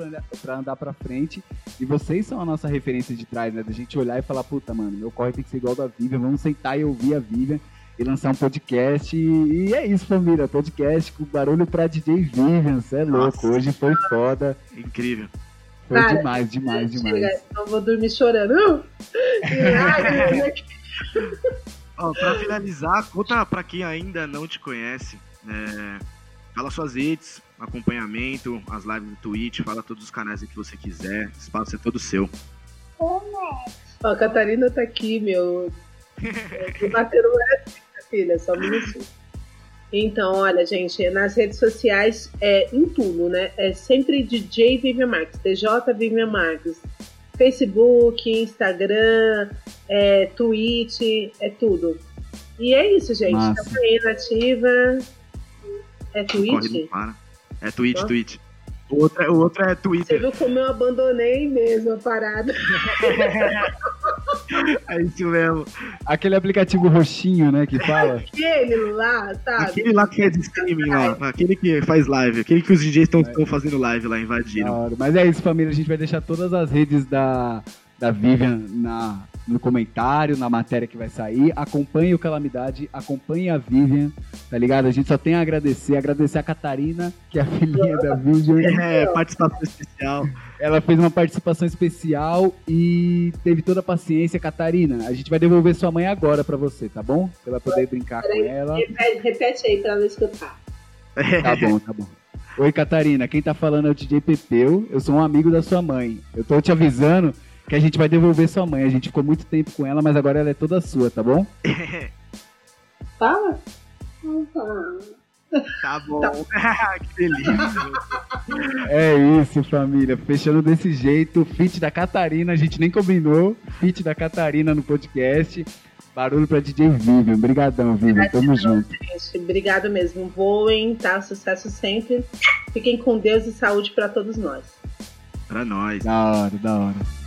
pra, andar- pra frente. E vocês são a nossa referência de trás, né? Da gente olhar e falar, puta, mano, meu corre tem que ser igual da Vivian, vamos sentar e ouvir a Vivian e lançar um podcast. E, e é isso, família. Podcast com barulho pra DJ Vivian. Cê é louco. Nossa. Hoje foi foda. Incrível. Foi Cara, demais, demais, Chega, demais. Eu vou dormir chorando. Deus. Ó, pra finalizar, conta pra quem ainda não te conhece, é, fala suas redes, acompanhamento, as lives do Twitch, fala todos os canais que você quiser, o espaço é todo seu. Ó, a Catarina tá aqui, meu. Me bateram assim, filha, só minutinho. Então, olha, gente, nas redes sociais, é em tudo, né? É sempre DJ Vivian Marques, DJ Vivian Marques. Facebook, Instagram, é, Twitch, é tudo. E é isso, gente. Massa. Tamo aí nativa. É não Twitch? para. É Twitch, Ó. Twitch. O outro, é- o outro é Você Twitter. viu como eu abandonei mesmo a parada? É isso mesmo. Aquele aplicativo roxinho, né, que fala. Aquele lá, sabe? Aquele lá que faz streaming lá, aquele que faz live, aquele que os DJs estão fazendo live lá, invadiram. hora. Mas é isso, família. A gente vai deixar todas as redes da, da Vivian na, no comentário, na matéria que vai sair. Acompanhe o Calamidade, acompanhe a Vivian, tá ligado? A gente só tem a agradecer. Agradecer a Catarina, que é a filhinha da Vivian. É, participação especial. Ela fez uma participação especial e teve toda a paciência. Catarina, a gente vai devolver sua mãe agora pra você, tá bom? Você vai poder brincar com ela. Repete, repete aí pra ela escutar. Tá bom, tá bom. Oi, Catarina. Quem tá falando é o DJ Pepeu. Eu sou um amigo da sua mãe. Eu tô te avisando que a gente vai devolver sua mãe. A gente ficou muito tempo com ela, mas agora ela é toda sua, tá bom? Fala? Tá bom. que delícia. É isso, família. Fechando desse jeito. Fit da Catarina. A gente nem combinou. Fit da Catarina no podcast. Barulho pra DJ Vivian. Obrigadão, Vivian. Tamo junto. Gente, obrigado mesmo. Voem, tá? Sucesso sempre. Fiquem com Deus e saúde pra todos nós. Pra nós. Da hora, da hora.